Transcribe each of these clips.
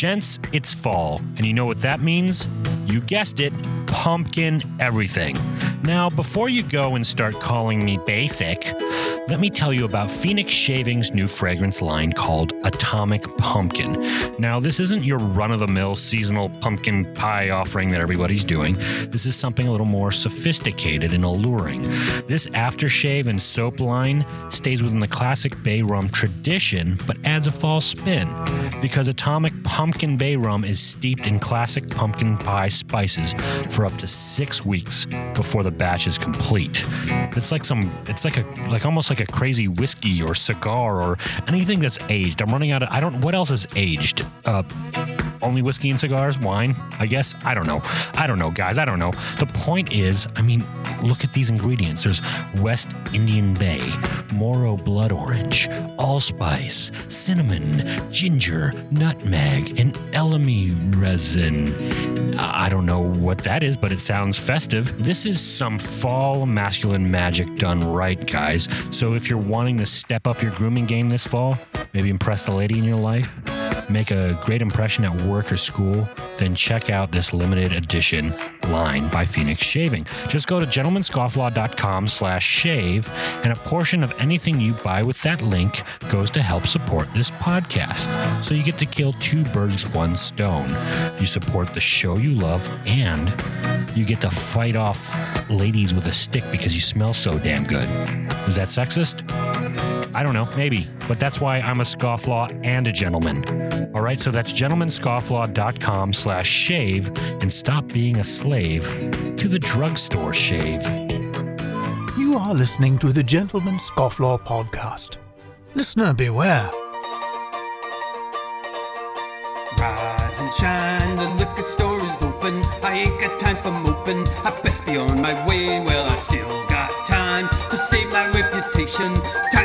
Gents, it's fall, and you know what that means? You guessed it pumpkin everything. Now, before you go and start calling me basic, let me tell you about Phoenix Shaving's new fragrance line called Atomic Pumpkin. Now, this isn't your run of the mill seasonal pumpkin pie offering that everybody's doing. This is something a little more sophisticated and alluring. This aftershave and soap line stays within the classic Bay Rum tradition, but adds a fall spin. Because Atomic Pumpkin Bay Rum is steeped in classic pumpkin pie spices for up to six weeks before the batch is complete. It's like some, it's like a, like almost like a crazy whiskey or cigar or anything that's aged. I'm running out of, I don't, what else is aged? Uh, only whiskey and cigars, wine, I guess. I don't know. I don't know, guys. I don't know. The point is, I mean, look at these ingredients. There's West Indian Bay, Moro blood orange, allspice, cinnamon, ginger, nutmeg, and elemi resin. I don't know what that is, but it sounds festive. This is some fall masculine magic done right, guys. So if you're wanting to step up your grooming game this fall, maybe impress the lady in your life, make a great impression at work or school, then check out this limited edition line by Phoenix Shaving. Just go to gentlemanscofflaw.com slash shave, and a portion of anything you buy with that link goes to help support this podcast. So you get to kill two birds with one stone. You support the show you love, and you get to fight off ladies with a stick because you smell so damn good. Is that sexist? I don't know, maybe, but that's why I'm a scofflaw and a gentleman. All right, so that's gentlemanscofflaw.com slash shave and stop being a slave to the drugstore shave. You are listening to the Gentleman Scofflaw podcast. Listener beware. Rise and shine, the liquor store is open. I ain't got time for moping. I best be on my way. Well, I still got time to save my reputation. Time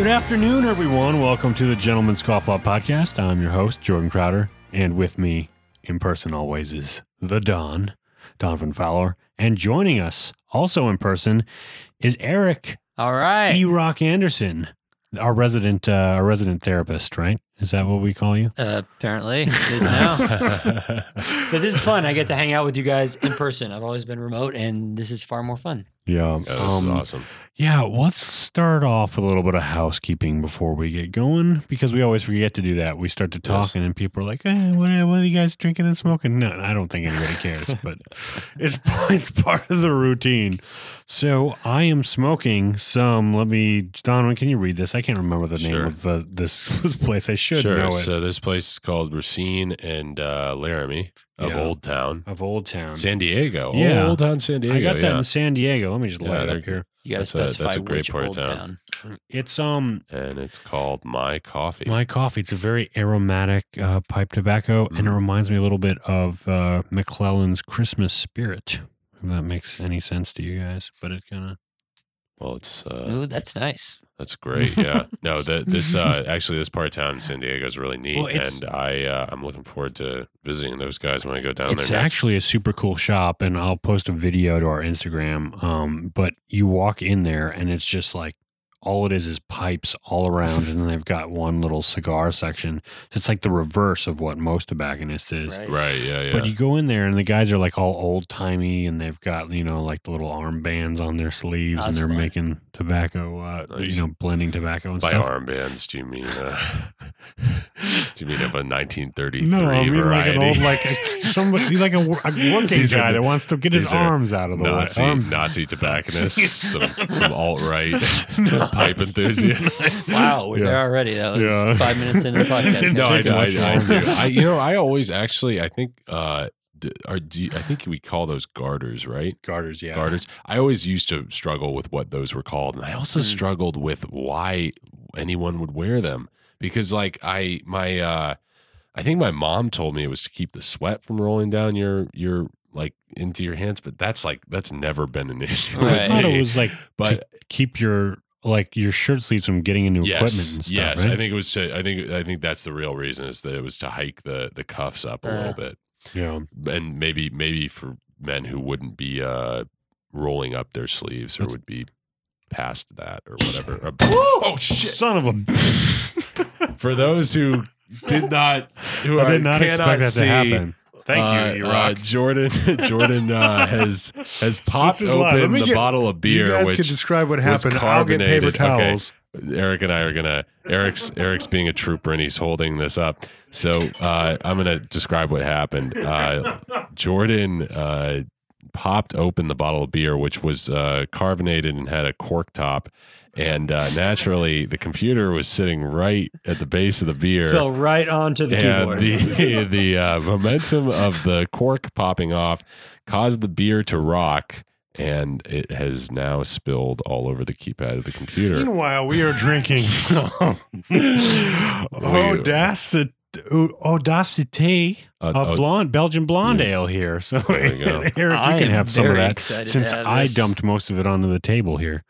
Good afternoon, everyone. Welcome to the Gentleman Scofflaw podcast. I'm your host, Jordan Crowder, and with me in person always is the Don, Donovan Fowler. And joining us also in person is Eric All right. E. Rock Anderson, our resident, uh, our resident therapist, right? Is that what we call you? Uh, apparently, it is now. but this is fun. I get to hang out with you guys in person. I've always been remote, and this is far more fun. Yeah. Yeah, this is um, awesome. Yeah, let's start off with a little bit of housekeeping before we get going because we always forget to do that. We start to talk Yes. and people are like, eh, what, are- what are you guys drinking and smoking? No, I don't think anybody cares, but it's, it's part of the routine. So I am smoking some. Let me, Donovan, can you read this? I can't remember the name of the, this, this place. I should Sure. know it. So this place is called Racine and uh, Laramie of Yeah. Old Town, of Old Town. San Diego. Yeah. Old Town San Diego. I got that yeah. in San Diego. Let me just Yeah, light it up here. You got to That's a- that's a great which part of old town. town. It's, um, and it's called My Coffee. My coffee. It's a very aromatic uh, pipe tobacco, and it Mhm. reminds me a little bit of uh, McClelland's Christmas Spirit. If that makes any sense to you guys, but it kind of well, it's uh, Ooh, that's nice. that's great. Yeah. No, the, this uh, actually this part of town in San Diego is really neat, Well, it's- and I uh, I'm looking forward to visiting those guys when I go down it's there. next. actually a super cool shop, and I'll post a video to our Instagram. Um, but you walk in there, and it's just like all it is is pipes all around, and then they've got one little cigar section. It's like the reverse of what most tobacconists is. Right. right. Yeah. Yeah. But you go in there and the guys are like all old timey and they've got, you know, like the little armbands on their sleeves That's and they're fun. making tobacco, uh, Nice. you know, blending tobacco and stuff. By stuff. armbands, do you mean? Uh, do you mean of a 1933 No, I mean like an old, like a, somebody, like a, a working These guy the- that wants to get his are arms out of the Nazi way. Um, Nazi tobacconists, some, some alt right pipe enthusiasts. Wow, we're Yeah. there already. That was Yeah. five minutes into the podcast. no, I, taking I, I do. I, you know, I always actually, I think, uh, d- are, do you, I think we call those garters, right? Garters, yeah. Garters. I always used to struggle with what those were called, and I also Mm. struggled with why anyone would wear them because, like, I my uh, I think my mom told me it was to keep the sweat from rolling down your your like into your hands, but that's like that's never been an issue. I thought it was like but to keep your like your shirt sleeves from getting into equipment and stuff. yes. right? I think it was. To, I think. I think that's the real reason is that it was to hike the the cuffs up a Uh. little bit, yeah. and maybe maybe for men who wouldn't be uh rolling up their sleeves or would be past that or whatever. oh shit! Son of a. For those who did not, who I did not expect that see, to happen. Thank you, uh, uh, Jordan Jordan uh, has has popped is live. Let open the get- bottle of beer, you guys which can describe what happened. I'll get paper carbonated. Okay. Eric and I are gonna Eric's Eric's being a trooper and he's holding this up. So uh, I'm gonna describe what happened. Uh, Jordan uh, popped open the bottle of beer, which was uh, carbonated and had a cork top. And uh, naturally, the computer was sitting right at the base of the beer Fell right onto the and keyboard. the the uh, momentum of the cork popping off caused the beer to rock, and it has now spilled all over the keypad of the computer. Meanwhile, we are drinking Audacity, Audacity, Uh, a oh, blonde Belgian blonde Yeah. ale here. So, There you go. Eric, you I can have some of that since I dumped most of it onto the table here.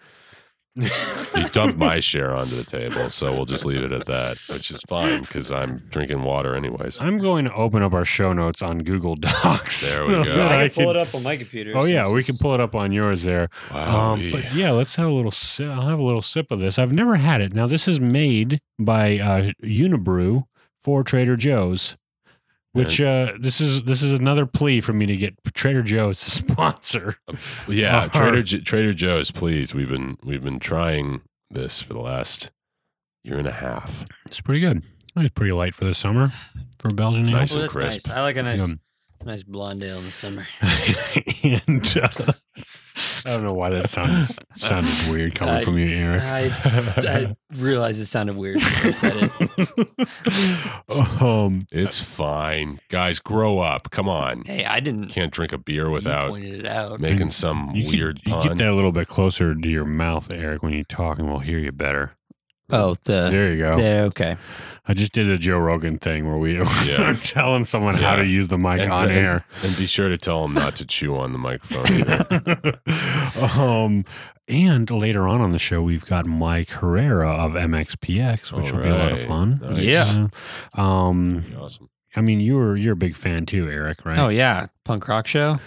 You dumped my share onto the table, so we'll just leave it at that, which is fine because I'm drinking water anyways. I'm going to open up our show notes on Google Docs. There we so go. that I I can pull it up on my computer. Oh yeah, we can pull it up on yours there. Wow, Um, but yeah, let's have a little. si- I'll have a little sip of this. I've never had it. Now this is made by uh, Unibroue for Trader Joe's, which uh, this is this is another plea for me to get Trader Joe's to sponsor. yeah. Uh, Trader J- Trader Joe's, please. We've been we've been trying this for the last year and a half. It's pretty good. It's pretty light for the summer for Belgian It's nice Oh, and that's crisp. nice. I like a nice, Yeah. nice blonde ale in the summer. and uh, I don't know why that sounds sounded weird coming I- from you, Eric. I, I realized it sounded weird when I said it. um, It's fine, guys. Grow up. Come on. Hey, I didn't. Can't drink a beer without pointed it out. making some you weird could, you pun. get that a little bit closer to your mouth, Eric, when you talk, and we'll hear you better. Oh, the There you go. there. Okay. I just did a Joe Rogan thing where we Yeah. are telling someone how to use the mic and, on to- air. and be sure to tell them not to chew on the microphone um, and later on on the show, we've got Mike Herrera of MXPX, which will be a lot of fun. Nice. Yeah. Um, awesome. I mean, you were you're a big fan too, Eric, right? Oh yeah, punk rock show.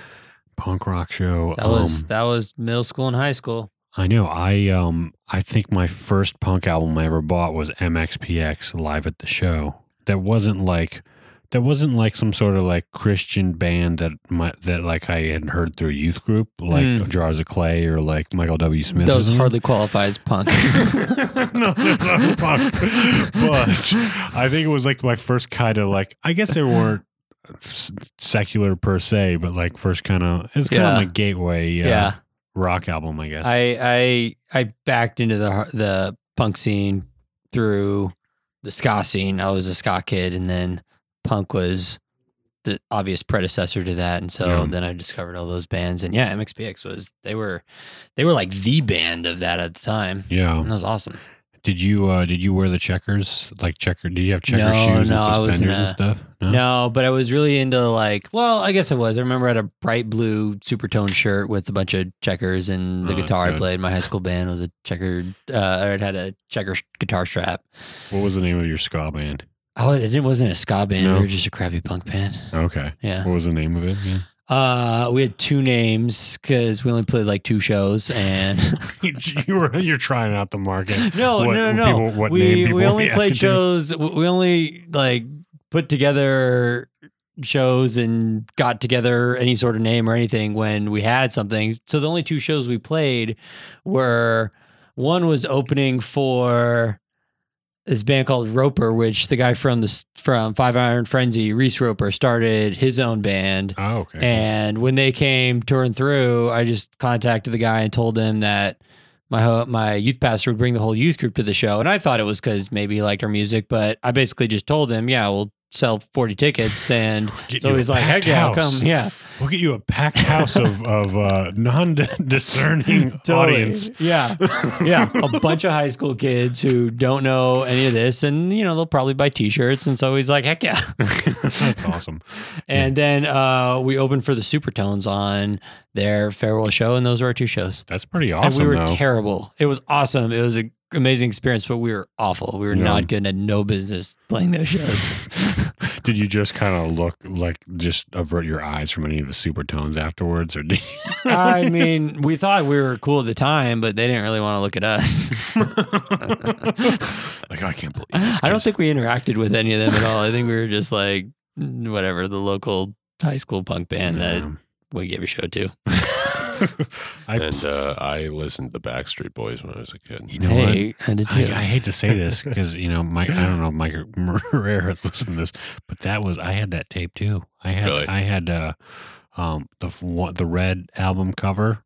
Punk rock show. That was um, that was middle school and high school. I know. I um I think my first punk album I ever bought was MXPX live at the show. That wasn't like that wasn't like some sort of like Christian band that my, that like I had heard through a youth group like Mm. Jars of Clay or like Michael W. Smith. Those hardly qualify as punk. no, not punk. But I think it was like my first kind of like I guess they weren't secular per se, but like first kind of it's kind Yeah. of my gateway uh, yeah. Rock album, I guess. I I I backed into the the punk scene through the ska scene. I was a ska kid, and then punk was the obvious predecessor to that. And so Yeah. then I discovered all those bands, and yeah, MXPX was they were they were like the band of that at the time. yeah. And that was awesome. Did you uh did you wear the checkers like checker? Did you have checker No, shoes no, I and suspenders and stuff? No, but I was really into like, well, I guess I was. I remember I had a bright blue supertone shirt with a bunch of checkers, and the Oh, guitar I played. My high school band was a checkered, uh, or it had a checker guitar strap. What was the name of your ska band? Oh, it wasn't a ska band. No. We were just a crappy punk band. Okay. Yeah. What was the name of it? Yeah. Uh, we had two names because we only played like two shows, and you were you're trying out the market. no, What- no, no, people- what we we only played to do. shows. We only like put together shows and got together any sort of name or anything when we had something. So the only two shows we played were one was opening for this band called Roper, which the guy from the from Five Iron Frenzy, Reese Roper, started his own band. Oh, okay. And when they came touring through, I just contacted the guy and told him that my ho- my youth pastor would bring the whole youth group to the show. And I thought it was because maybe he liked our music, but I basically just told him, yeah, we'll sell 40 tickets. And so he's like, heck yeah, come. Yeah. We'll get you a packed house of of uh, non discerning Totally. audience. Yeah. Yeah. A bunch of high school kids who don't know any of this. And, you know, they'll probably buy t shirts. And so he's like, heck yeah. That's awesome. And then uh, we opened for the Supertones on their farewell show. And those were our two shows. That's pretty awesome. and we were though. terrible. It was awesome. It was an amazing experience, but we were awful. We were Yeah. not good had no business playing those shows. Did you just kind of look like just avert your eyes from any of the supertones afterwards, or did you? I mean, we thought we were cool at the time, but they didn't really want to look at us. like oh, I can't believe this. I don't think we interacted with any of them at all. I think we were just like whatever the local high school punk band that we gave a show to. I, and uh, I listened to the Backstreet Boys when I was a kid. you know what? I did too. I, I hate to say this because you know Mike. I don't know if Mike Herrera has listened to this, but that was I had that tape too. I had Really? I had uh, um the the red album cover.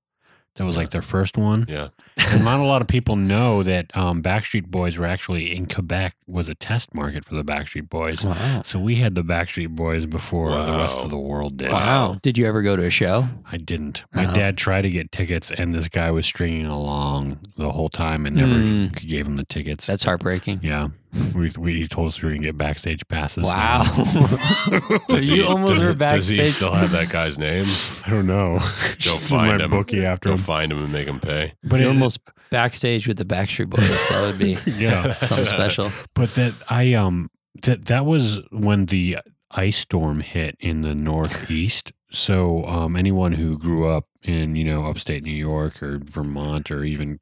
That was like their first one. Yeah. And not a lot of people know that um, Backstreet Boys were actually in Quebec was a test market for the Backstreet Boys. wow. So we had the Backstreet Boys before the rest of the world did. Wow. Did you ever go to a show? I didn't. My Oh. dad tried to get tickets, and this guy was stringing along the whole time and never Mm. gave him the tickets. That's heartbreaking. yeah. We, we told us we were gonna get backstage passes. Wow. Does you he- almost does, were Does he still have that guy's name? I don't know. Go Just in find my him. bookie after Go him. find him and make him pay. But You're it- almost backstage with the Backstreet Boys. That would be yeah. something special. But that I um that that was when the ice storm hit in the northeast. So um, anyone who grew up in you know upstate New York or Vermont or even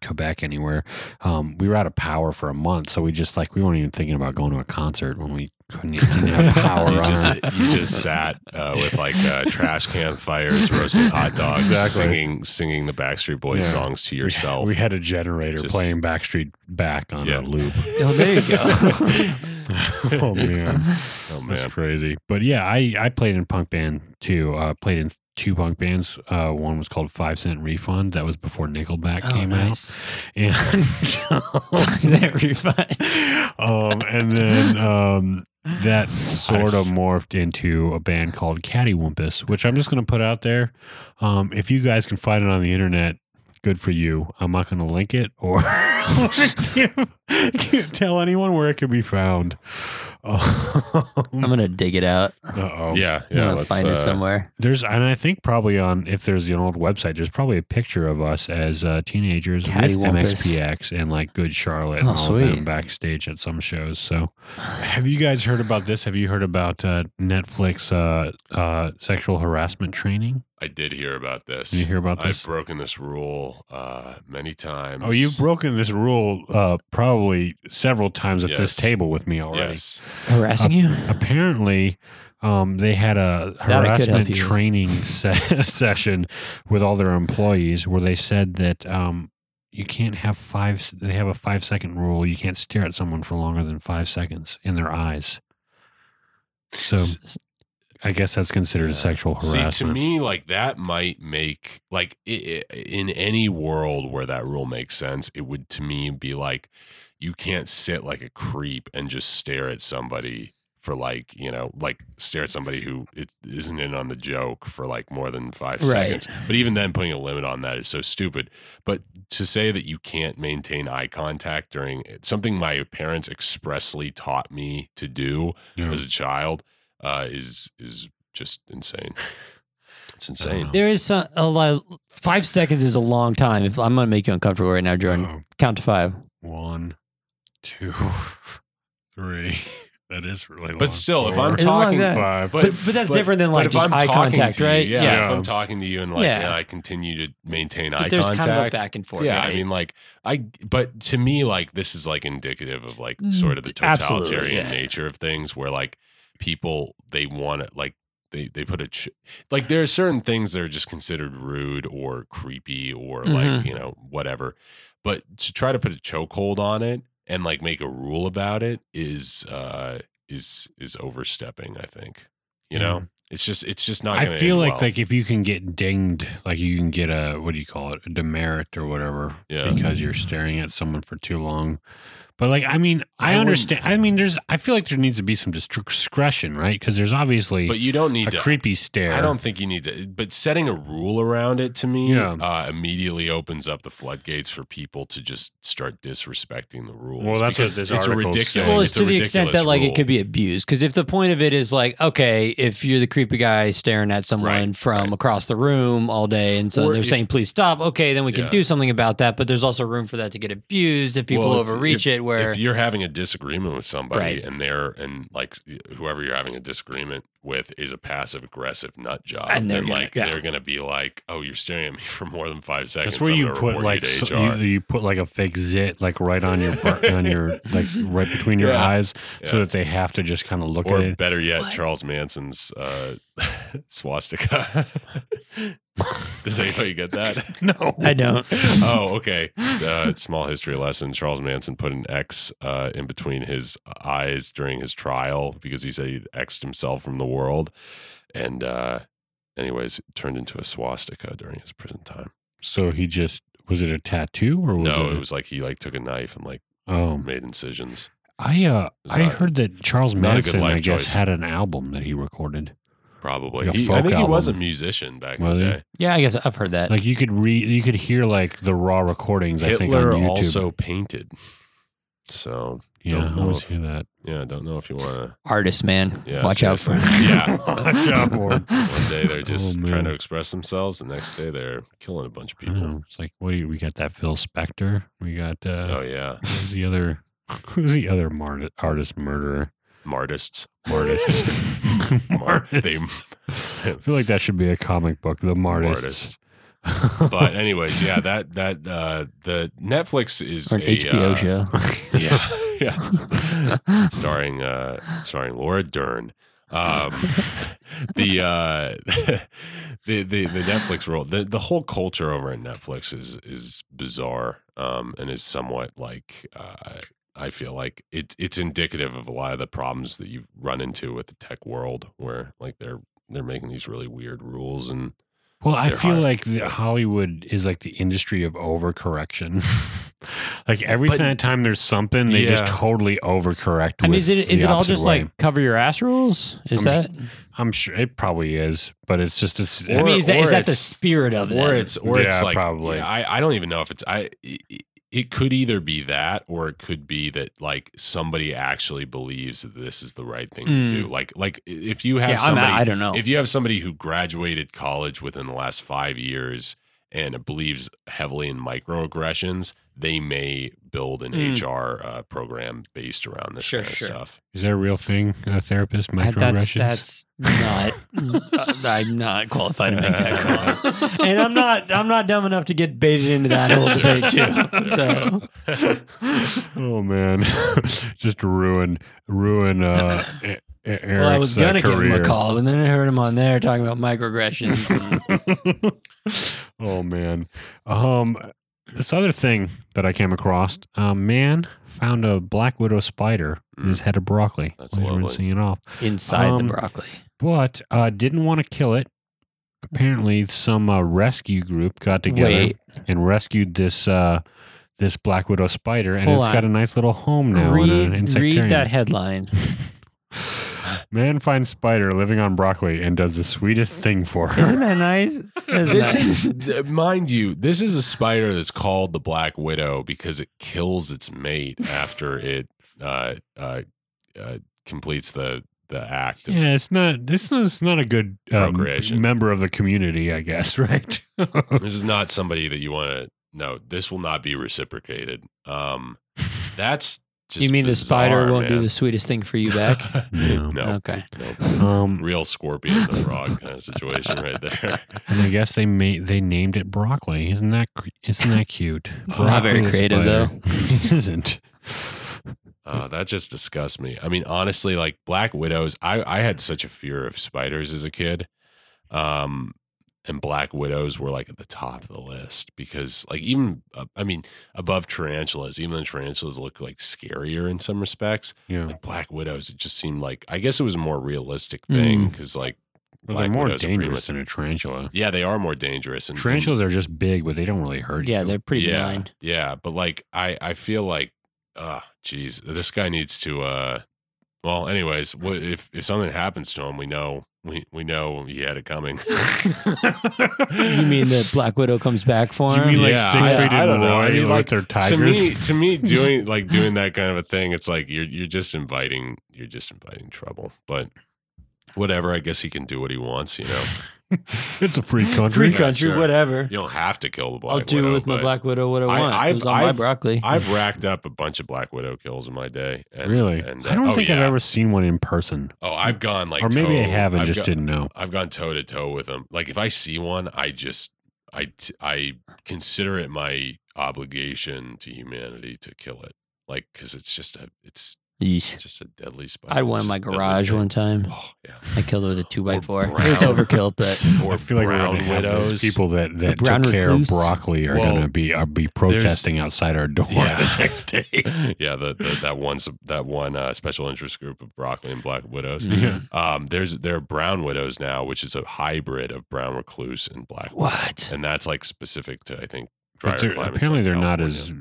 Quebec anywhere, um, we were out of power for a month. So we just like we weren't even thinking about going to a concert when we couldn't even have power. You just you just sat uh, with like uh, trash can fires, roasting hot dogs, Exactly. singing singing the Backstreet Boys Yeah. songs to yourself. We had a generator Just- playing Backstreet back on Yeah. a loop. Oh, there you go. oh man. oh That's man, crazy. But yeah, I, I played in punk band too. Uh, played in two punk bands. Uh, one was called Five Cent Refund. That was before Nickelback Oh, came nice. out. And that refund. um, and then um, that sort of morphed into a band called Cattywampus, which I'm just going to put out there. Um, if you guys can find it on the internet, good for you. I'm not going to link it or can't tell anyone where it can be found. I'm gonna dig it out. Uh-oh. yeah, I'm yeah. gonna let's, find it uh, somewhere. There's, and I think probably on if there's an old website, there's probably a picture of us as uh, teenagers with Cattywampus. MXPX and like Good Charlotte and Oh, all of sweet. them backstage at some shows. So, have you guys heard about this? Have you heard about uh, Netflix uh, uh, sexual harassment training? I did hear about this. Did you hear about this? I've broken this rule uh, many times. Oh, you've broken this rule uh, probably several times at this table with me already. Yes. Harassing you? apparently um, they had a That I could help harassment training se- session with all their employees where they said that um, you can't have five they have a five second rule you can't stare at someone for longer than five seconds in their eyes so S- i guess that's considered sexual harassment. See, to me, like that might make like i i in any world where that rule makes sense, it would to me be like you can't sit like a creep and just stare at somebody for like you know like stare at somebody who it isn't in on the joke for like more than five Right. seconds. But even then, putting a limit on that is so stupid. But to say that you can't maintain eye contact during something my parents expressly taught me to do Yeah. as a child uh, is is just insane. It's insane. There is some, a lot. Five seconds is a long time. If I'm gonna make you uncomfortable right now, Jordan, Uh-oh. count to five. one two three that is really long. But still, if I'm It's talking, five But- but that's different than, like, if just I'm eye talking contact, to you, right? Yeah, Yeah. If I'm talking to you and like Yeah. yeah, I continue to maintain But eye there's contact. kind of a back and forth. yeah, right? I mean, like I, but to me, like this is like indicative of like sort of the totalitarian yeah. nature of things, where like people they want to like they they put a ch- like there are certain things that are just considered rude or creepy or like Mhm. you know whatever, but to try to put a chokehold on it and like make a rule about it is uh is is overstepping. I think you know. It's just it's just not. I feel like well. like if you can get dinged, like you can get a what do you call it, a demerit or whatever, Yeah. because you're staring at someone for too long. But like, I mean, I, I understand. I mean, there's. I feel like there needs to be some discretion, right? Because there's obviously but you don't need a to. creepy stare. I don't think you need to. But setting a rule around it to me Yeah. uh, immediately opens up the floodgates for people to just start disrespecting the rules. Well, that's what because this it's a ridiculous. saying. well, it's it's to the extent that ridiculous like it could be abused. Because if the point of it is like, okay, if you're the creepy guy staring at someone Right, from right. across the room all day, and so Or they're if- saying, please stop. Okay, then we can Yeah. do something about that. But there's also room for that to get abused if people Well, if- overreach it, where if you're having a disagreement with somebody Right. and they're and like whoever you're having a disagreement with is a passive aggressive nut job, And they're gonna- like yeah. they're gonna be like, "Oh, you're staring at me for more than five seconds." That's where I'm you put like you so- you, you put like a fake zit like right on your on your like right between your Yeah. eyes, so that they have to just kind of look or at it. better yet, What? Charles Manson's uh, swastika. Does anybody get that? No, I don't. oh, okay. Uh, small history lesson. Charles Manson put an X uh, in between his eyes during his trial because he said he'd X'd himself from the world. And, uh, anyways, turned into a swastika during his prison time. So he just was it a tattoo or was no, it? it was like he like took a knife and like oh, made incisions. I uh, I not- heard that Charles not a good Manson, I guess, choice. had an album that he recorded. Probably. Like He, I folk think he was a musician back Was in the he? day. Yeah, I guess I've heard that. Like you could read, you could hear like the raw recordings. I think on YouTube. also painted. So, yeah, don't I know always if- hear that. yeah, I don't know if you want to. Artist, man. Yeah, Watch out for him. Yeah. Watch out for it. One day they're just Oh, trying to express themselves. The next day they're killing a bunch of people. It's like what do you, we got that Phil Spector. We got uh, Oh yeah, who's the other? Who's the other mar- artist murderer? Martists. Martists. Martists. I feel like that should be a comic book. The Martists. But anyways, yeah, that that uh, the Netflix is Or an a, HBO uh, show. Yeah, yeah, starring uh, starring Laura Dern. Um, the uh, the the the Netflix role, the the whole culture over at Netflix is is bizarre, um, and is somewhat like uh, I feel like it's it's indicative of a lot of the problems that you've run into with the tech world, where like they're they're making these really weird rules and Well, I feel hard. like the Hollywood is like the industry of overcorrection. like every But- single time there's something, they just Yeah. totally overcorrect. I mean, is it is it all just way. like cover your ass rules? Is I'm that? I'm sure it probably is, but it's just it's. I mean, is that, is that the spirit of it? or it's or it's like probably. yeah, I I don't even know if it's I. It, could either be that, or it could be that like somebody actually believes that this is the right thing Mm. to do. Like like if you have yeah, somebody, I don't know. if you have somebody who graduated college within the last five years and believes heavily in microaggressions, they may build an Mm. HR uh, program based around this Sure, kind of sure. stuff. Is that a real thing? A therapist I- that's microaggressions. that's not. uh, I'm not qualified to make that call, and I'm not. I'm not dumb enough to get baited into that whole debate too. So oh man, just ruin ruin. Uh, Eric's, well, I was uh, gonna give him a call, and then I heard him on there talking about microaggressions. oh man. Um this other thing that I came across, a man found a black widow spider in his head of broccoli. That's while he was lovely. rinsing it off. inside Um, the broccoli. But uh didn't want to kill it. Apparently some uh, rescue group got together Wait, and rescued this uh this black widow spider and Hold it's on. got a nice little home now in an read, insectarium. read that headline. Man finds spider living on broccoli and does the sweetest thing for her. Isn't that nice? That's This nice. is, mind you, this is a spider that's called the Black Widow because it kills its mate after it uh, uh, uh, completes the the act. Of, Yeah, it's not. This is not a good um, member of the community, I guess. Right? This is not somebody that you want to. No, this will not be reciprocated. Um, that's just. You mean the spider bizarre, won't do the sweetest thing for you back? No. no, Okay. no, um, real scorpion the frog kind of situation right there. and I guess they made they named it broccoli. Isn't that cr- isn't that cute? It's not very creative, spider. it isn't. Uh, that just disgusts me. I mean, honestly, like black widows, I, I had such a fear of spiders as a kid. Um, and black widows were like at the top of the list because, like, even, uh, I mean, above tarantulas, even though tarantulas look like scarier in some respects, Yeah, like black widows, it just seemed like, I guess it was a more realistic thing because, like, well, they're more widows are pretty dangerous much- than a tarantula. yeah, they are more dangerous. And, Tarantulas are just big, but they don't really hurt Yeah, you. they're pretty yeah, blind. Yeah, but like I I feel like ah geez, this guy needs to uh well, anyways, if if something happens to him, we know we we know he had it coming. You mean that Black Widow comes back for You him? mean like Yeah, Siegfried I- I and don't know. I Roy mean, with like, their to me to me doing like doing that kind of a thing, it's like you're you're just inviting you're just inviting trouble. But whatever, I guess he can do what he wants, you know. It's a free country. Free country, sure. whatever. You don't have to kill the black widow. I'll do widow. with my Black Widow what I I- want. I've- it was on I've- broccoli. I've racked up a bunch of black widow kills in my day. And, really? And, I don't oh, think I've ever seen one in person. Oh, I've gone like, or maybe I have and I've just go- didn't know. I've gone toe to toe with them. Like if I see one, I just I t- I consider it my obligation to humanity to kill it. Like because it's just a it's Yeesh. just a deadly spider. I had one in my just a deadly garage thing. one time. Oh yeah. I killed it with a two by Or four. It was brown. overkill, but Or I feel like we're brown going to have those widows. people that, that brown took care recluse. of broccoli are Well, going to be are be protesting outside our door Yeah. the next day. yeah, the, the that one sub- that one uh, special interest group of broccoli and black widows. Yeah. Um, there's there are brown widows now, which is a hybrid of brown recluse and black widow. what? and that's like specific to I think drier But they're- climates. apparently, like they're not California. as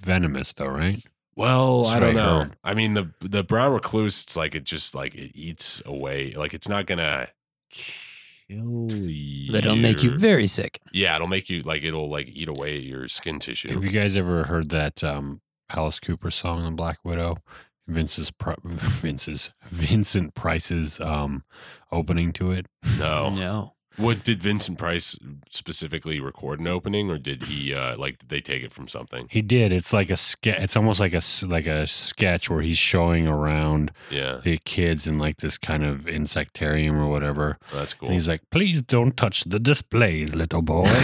venomous, though, right? Well. That's I don't I know. heard. I mean the the brown recluse. It's like it just like it eats away. Like it's not gonna kill you. But it'll make you very sick. Yeah, it'll make you like it'll like eat away at your skin tissue. Have you guys ever heard that um, Alice Cooper song, "The Black Widow"? Vince's Vince's Vincent Price's um, opening to it. No. No. What did Vincent Price specifically record an opening, or did he uh like did they take it from something? He did. It's like a sketch. It's almost like a s- like a sketch where he's showing around Yeah, the kids in like this kind of insectarium or whatever. that's cool. And he's like, "Please don't touch the displays, little boy."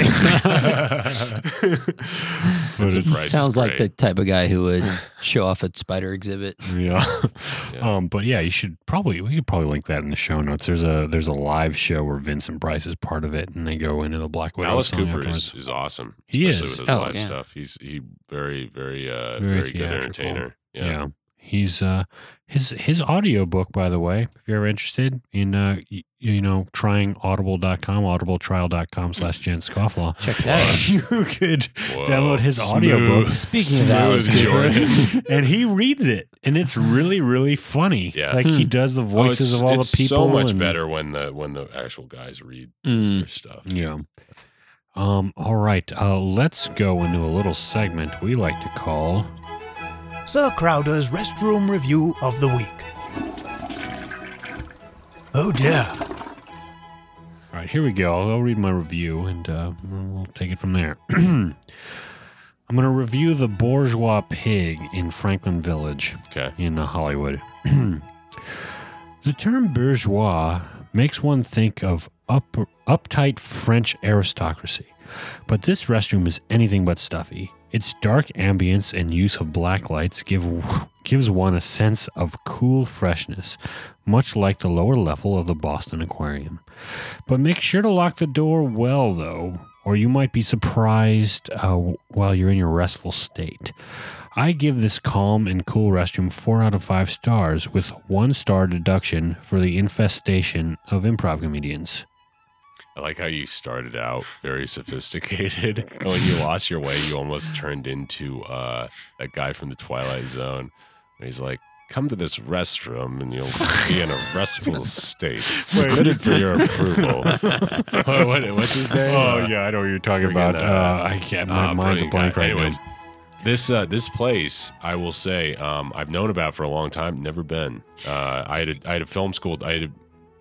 Vincent it's- Price is Sounds like the type of guy who would show off a spider exhibit. Yeah. Yeah. Um, but yeah, you should probably we could probably link that in the show notes. There's a there's a live show where Vincent Price is part of it, and they go into the Black Widow. Alice Cooper is, is awesome, He especially is. with his Oh, live yeah. stuff. He's he very very uh Very very, good entertainer. yeah. Yeah. He's uh his his audiobook, by the way, if you're ever interested in uh y- you know, trying audible.com, audibletrial.com slash Jen Scofflaw. Check that out. you could Whoa. download his Smooth. audiobook. Speaking of Alice Smooth, Cooper. Jordan. and he reads it, and it's really, really funny. Yeah. like he Hmm. does the Oh, voices it's, of all it's the people. so much and- better when the when the actual guys read Mm. their stuff. Yeah. Um. All right. Uh. Let's go into a little segment we like to call. Sir Crowder's restroom review of the week. Oh dear. All right. Here we go. I'll read my review, and uh, we'll take it from there. I'm going to review the bourgeois pig in Franklin Village. Okay. in uh, Hollywood. the term bourgeois makes one think of up, uptight French aristocracy, but this restroom is anything but stuffy. Its dark ambience and use of black lights give gives one a sense of cool freshness, much like the lower level of the Boston Aquarium. But make sure to lock the door well, though, or you might be surprised uh, while you're in your restful state. I give this calm and cool restroom 4 out of 5 stars with 1 star deduction for the infestation of improv comedians. I like how you started out very sophisticated. and when you lost your way, you almost turned into uh, that guy from the Twilight Zone. Where he's like, "Come to this restroom, and you'll be in a restful state, submitted for your approval." what, what- what's his name? Oh, uh, yeah, I know what you're talking friggin', about. uh, Uh, I can't, my Ah, mind's a brilliant blank guy. right Anyways, now. this uh, this place, I will say, um, I've known about for a long time. Never been. Uh, I had a, I had a film school. I had a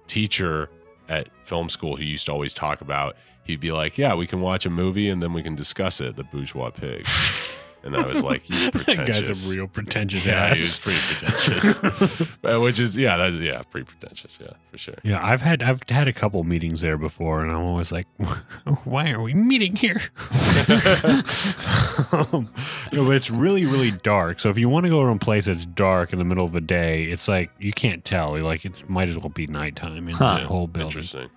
teacher at film school who used to always talk about. He'd be like, "Yeah, we can watch a movie and then we can discuss it." The bourgeois pig. And I was like, "You That pretentious." guy's a real pretentious yeah, ass. he was pretty pretentious. Uh, Which is yeah, that's yeah, pretty pretentious. Yeah, for sure. Yeah, I've had I've had a couple meetings there before, and I'm always like, "Why are we meeting here?" um, no, but it's really really dark. So if you want to go to a place that's dark in the middle of the day, it's like you can't tell. Like it might as well be nighttime in Huh. that whole building. Interesting.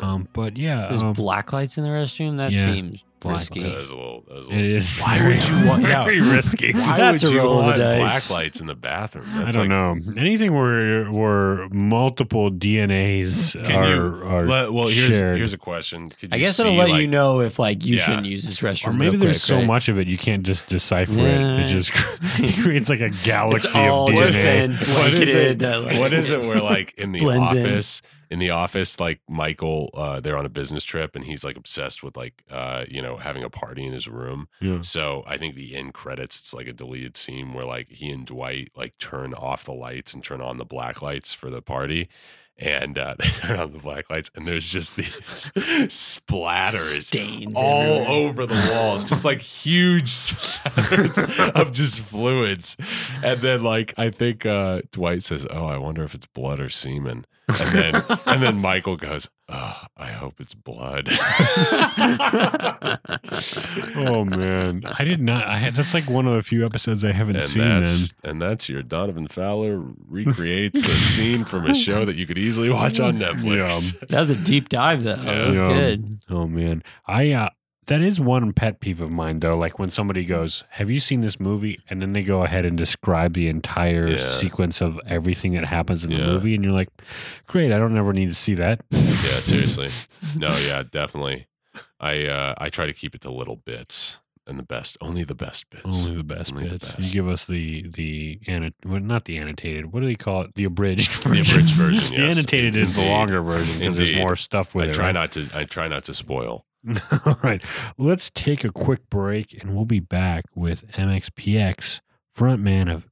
Um, but yeah, There's um, black lights in the restroom. That yeah, seems risky. Yeah, that is a little. That is a little is. Why would you want- yeah. very risky? Why That's would a you roll of want the black dice. lights in the bathroom? I don't like, know. Anything where where multiple DNAs Can are, you? are let- well, here's shared. here's a question. Could I guess it'll let like, you know if like you Yeah. shouldn't use this restroom. Or maybe real there's quick, so right? much of it you can't just decipher it. Yeah. It just it creates like a galaxy all of just DNA. been What is it? uh, like- what is it? Where like in the Blends in. Office, in the office, like Michael, uh, they're on a business trip and he's like obsessed with like, uh, you know, having a party in his room. Yeah. So I think the end credits, it's like a deleted scene where like he and Dwight like turn off the lights and turn on the black lights for the party. And uh, they turn on the black lights, and there's just these splatters Stains all everywhere. over the walls, just like huge splatters of just fluids. And then, like, I think uh, Dwight says, "Oh, I wonder if it's blood or semen." And then, and then Michael goes, oh, "I hope it's blood." oh man, I did not. I had that's like one of the few episodes I haven't and seen. That's and that's your Donovan Fowler recreates a scene from a show that you could easily watch on Netflix. That was a deep dive, though. That was Yeah. good. oh man, I uh, that is one pet peeve of mine though. Like when somebody goes, "Have you seen this movie?" and then they go ahead and describe the entire Yeah. sequence of everything that happens in the movie, and you're like, "Great, I don't ever need to see that." Yeah, seriously. No, yeah, definitely. I uh, I try to keep it to little bits and the best, only the best bits. Only the best Only the bits. best. You give us the the anno- well, not the annotated. What do they call it? The abridged The version. abridged version, the yes. annotated is the longer version because there's more stuff with I it. try right? not to. I try not to spoil. All right, let's take a quick break, and we'll be back with MXPX frontman of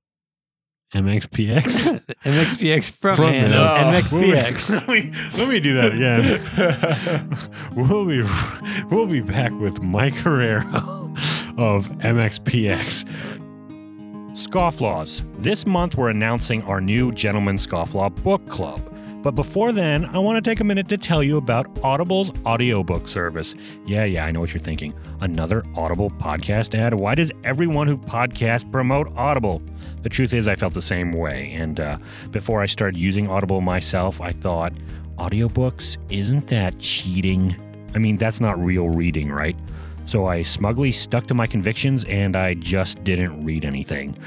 MXPX. MXPX frontman Frontman. of Oh, MXPX. let, me, let me do that again. we'll be we'll be back with Mike Herrera of MXPX. Scofflaws. This month we're announcing our new Gentleman Scofflaw Book Club. But before then, I want to take a minute to tell you about Audible's audiobook service. Yeah, yeah, I know what you're thinking. Another Audible podcast ad? Why does everyone who podcasts promote Audible? The truth is, I felt the same way. And uh, before I started using Audible myself, I thought, audiobooks, isn't that cheating? I mean, that's not real reading, right? So I smugly stuck to my convictions and I just didn't read anything.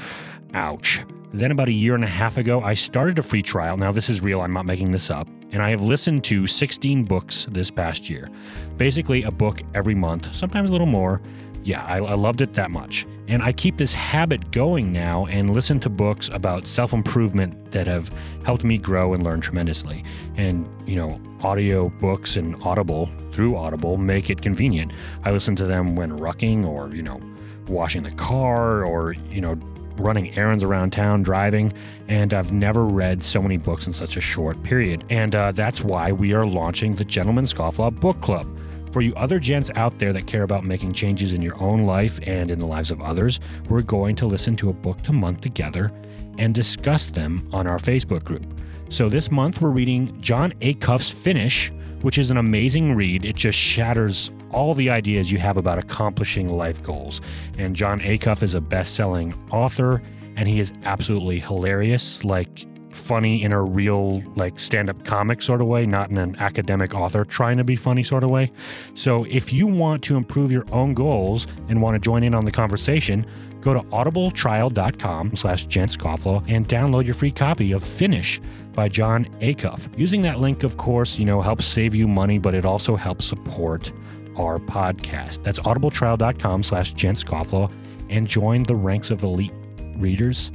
Ouch. Then, about a year and a half ago, I started a free trial. Now, this is real, I'm not making this up. And I have listened to 16 books this past year. Basically, a book every month, sometimes a little more. Yeah, I, I loved it that much. And I keep this habit going now and listen to books about self improvement that have helped me grow and learn tremendously. And, you know, audio books and Audible through Audible make it convenient. I listen to them when rucking or, you know, washing the car or, you know, running errands around town, driving, and I've never read so many books in such a short period. And uh, that's why we are launching the Gentleman Scofflaw Book Club. For you other gents out there that care about making changes in your own life and in the lives of others, we're going to listen to a book to month together and discuss them on our Facebook group. So this month we're reading Jon Acuff's Finish, which is an amazing read. It just shatters all the ideas you have about accomplishing life goals. And Jon Acuff is a best-selling author and he is absolutely hilarious, like funny in a real like stand-up comic sort of way, not in an academic author trying to be funny sort of way. So if you want to improve your own goals and want to join in on the conversation, go to audibletrial.com slash gentscofflaw and download your free copy of Finish by Jon Acuff. Using that link, of course, you know, helps save you money, but it also helps support our podcast. That's audibletrial.com slash gentscofflaw and join the ranks of elite readers.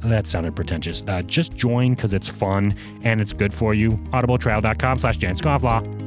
That sounded pretentious. Uh, just join because it's fun and it's good for you. audibletrial.com slash gentscofflaw. All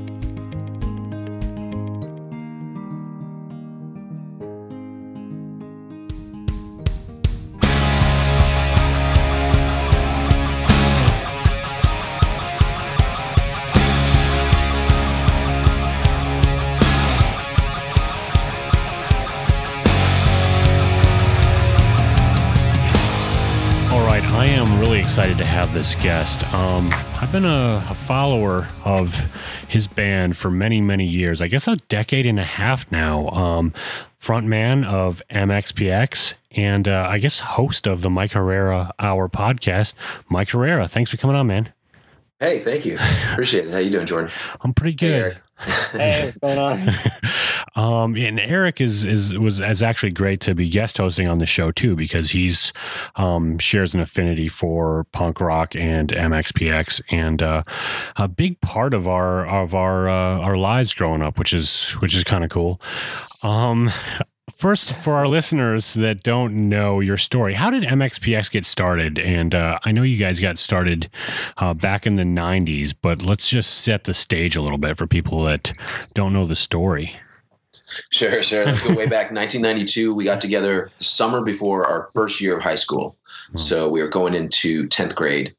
have this guest. Um, I've been a, a follower of his band for many, many years. I guess a decade and a half now. Um, frontman of MXPX and uh, I guess host of the Mike Herrera Hour podcast. Mike Herrera, thanks for coming on, man. Hey, thank you. Appreciate it. How you doing, Jordan? I'm pretty good. Eric. Hey, what's going on? um, and Eric is is was is actually great to be guest hosting on the show too because he's um, shares an affinity for punk rock and MXPX and uh, a big part of our of our uh, our lives growing up, which is which is kind of cool. Um, first, for our listeners that don't know your story, how did MXPX get started? And uh, I know you guys got started uh, back in the 90s, but let's just set the stage a little bit for people that don't know the story. Sure, sure. Let's go way back. 1992, we got together the summer before our first year of high school. So we were going into 10th grade.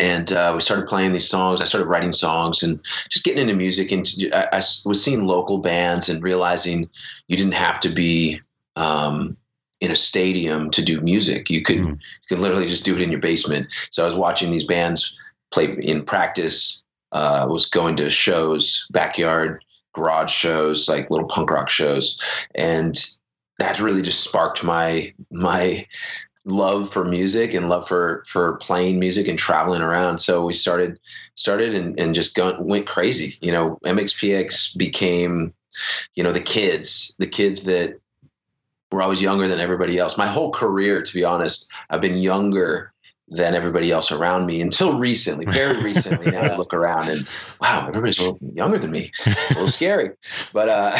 And uh, we started playing these songs. I started writing songs and just getting into music. And I, I was seeing local bands and realizing you didn't have to be um, in a stadium to do music. You could Mm. you could literally just do it in your basement. So I was watching these bands play in practice. Uh, was going to shows, backyard garage shows, like little punk rock shows, and that really just sparked my my love for music and love for for playing music and traveling around. So we started started and, and just going, went crazy. You know, MXPX became, you know, the kids, the kids that were always younger than everybody else. My whole career, to be honest, I've been younger than everybody else around me until recently, very recently. now I look around and wow, everybody's a little younger than me. A little scary, but uh,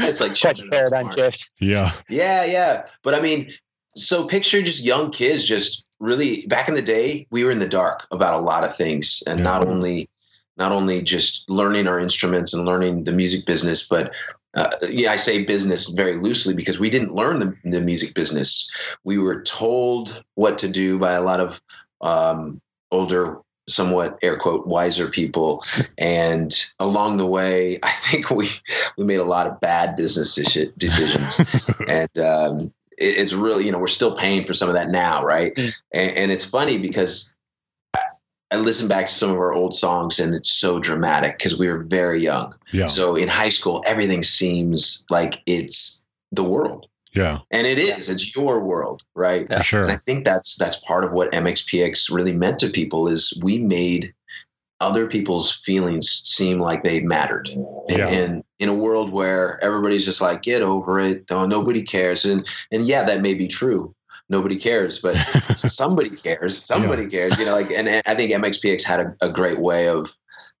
it's like Such children paradigm shift. Yeah. Yeah, yeah. But I mean, so picture just young kids just really back in the day, we were in the dark about a lot of things. And Yeah. not only not only just learning our instruments and learning the music business, but uh, yeah, I say business very loosely because we didn't learn the, the music business. We were told what to do by a lot of um, older, somewhat air quote wiser people, and along the way, I think we we made a lot of bad business decisions and um, it's really you know we're still paying for some of that now right Mm. and, and it's funny because I, I listen back to some of our old songs and it's so dramatic because we were very young Yeah. so in high school everything seems like it's the world Yeah. and it is it's your world right For sure. and I think that's that's part of what MXPX really meant to people is we made other people's feelings seem like they mattered. And, Yeah. and in a world where everybody's just like, get over it, oh, nobody cares. And and yeah, that may be true. Nobody cares, but somebody cares. Somebody cares. You know, like and, and I think MXPX had a, a great way of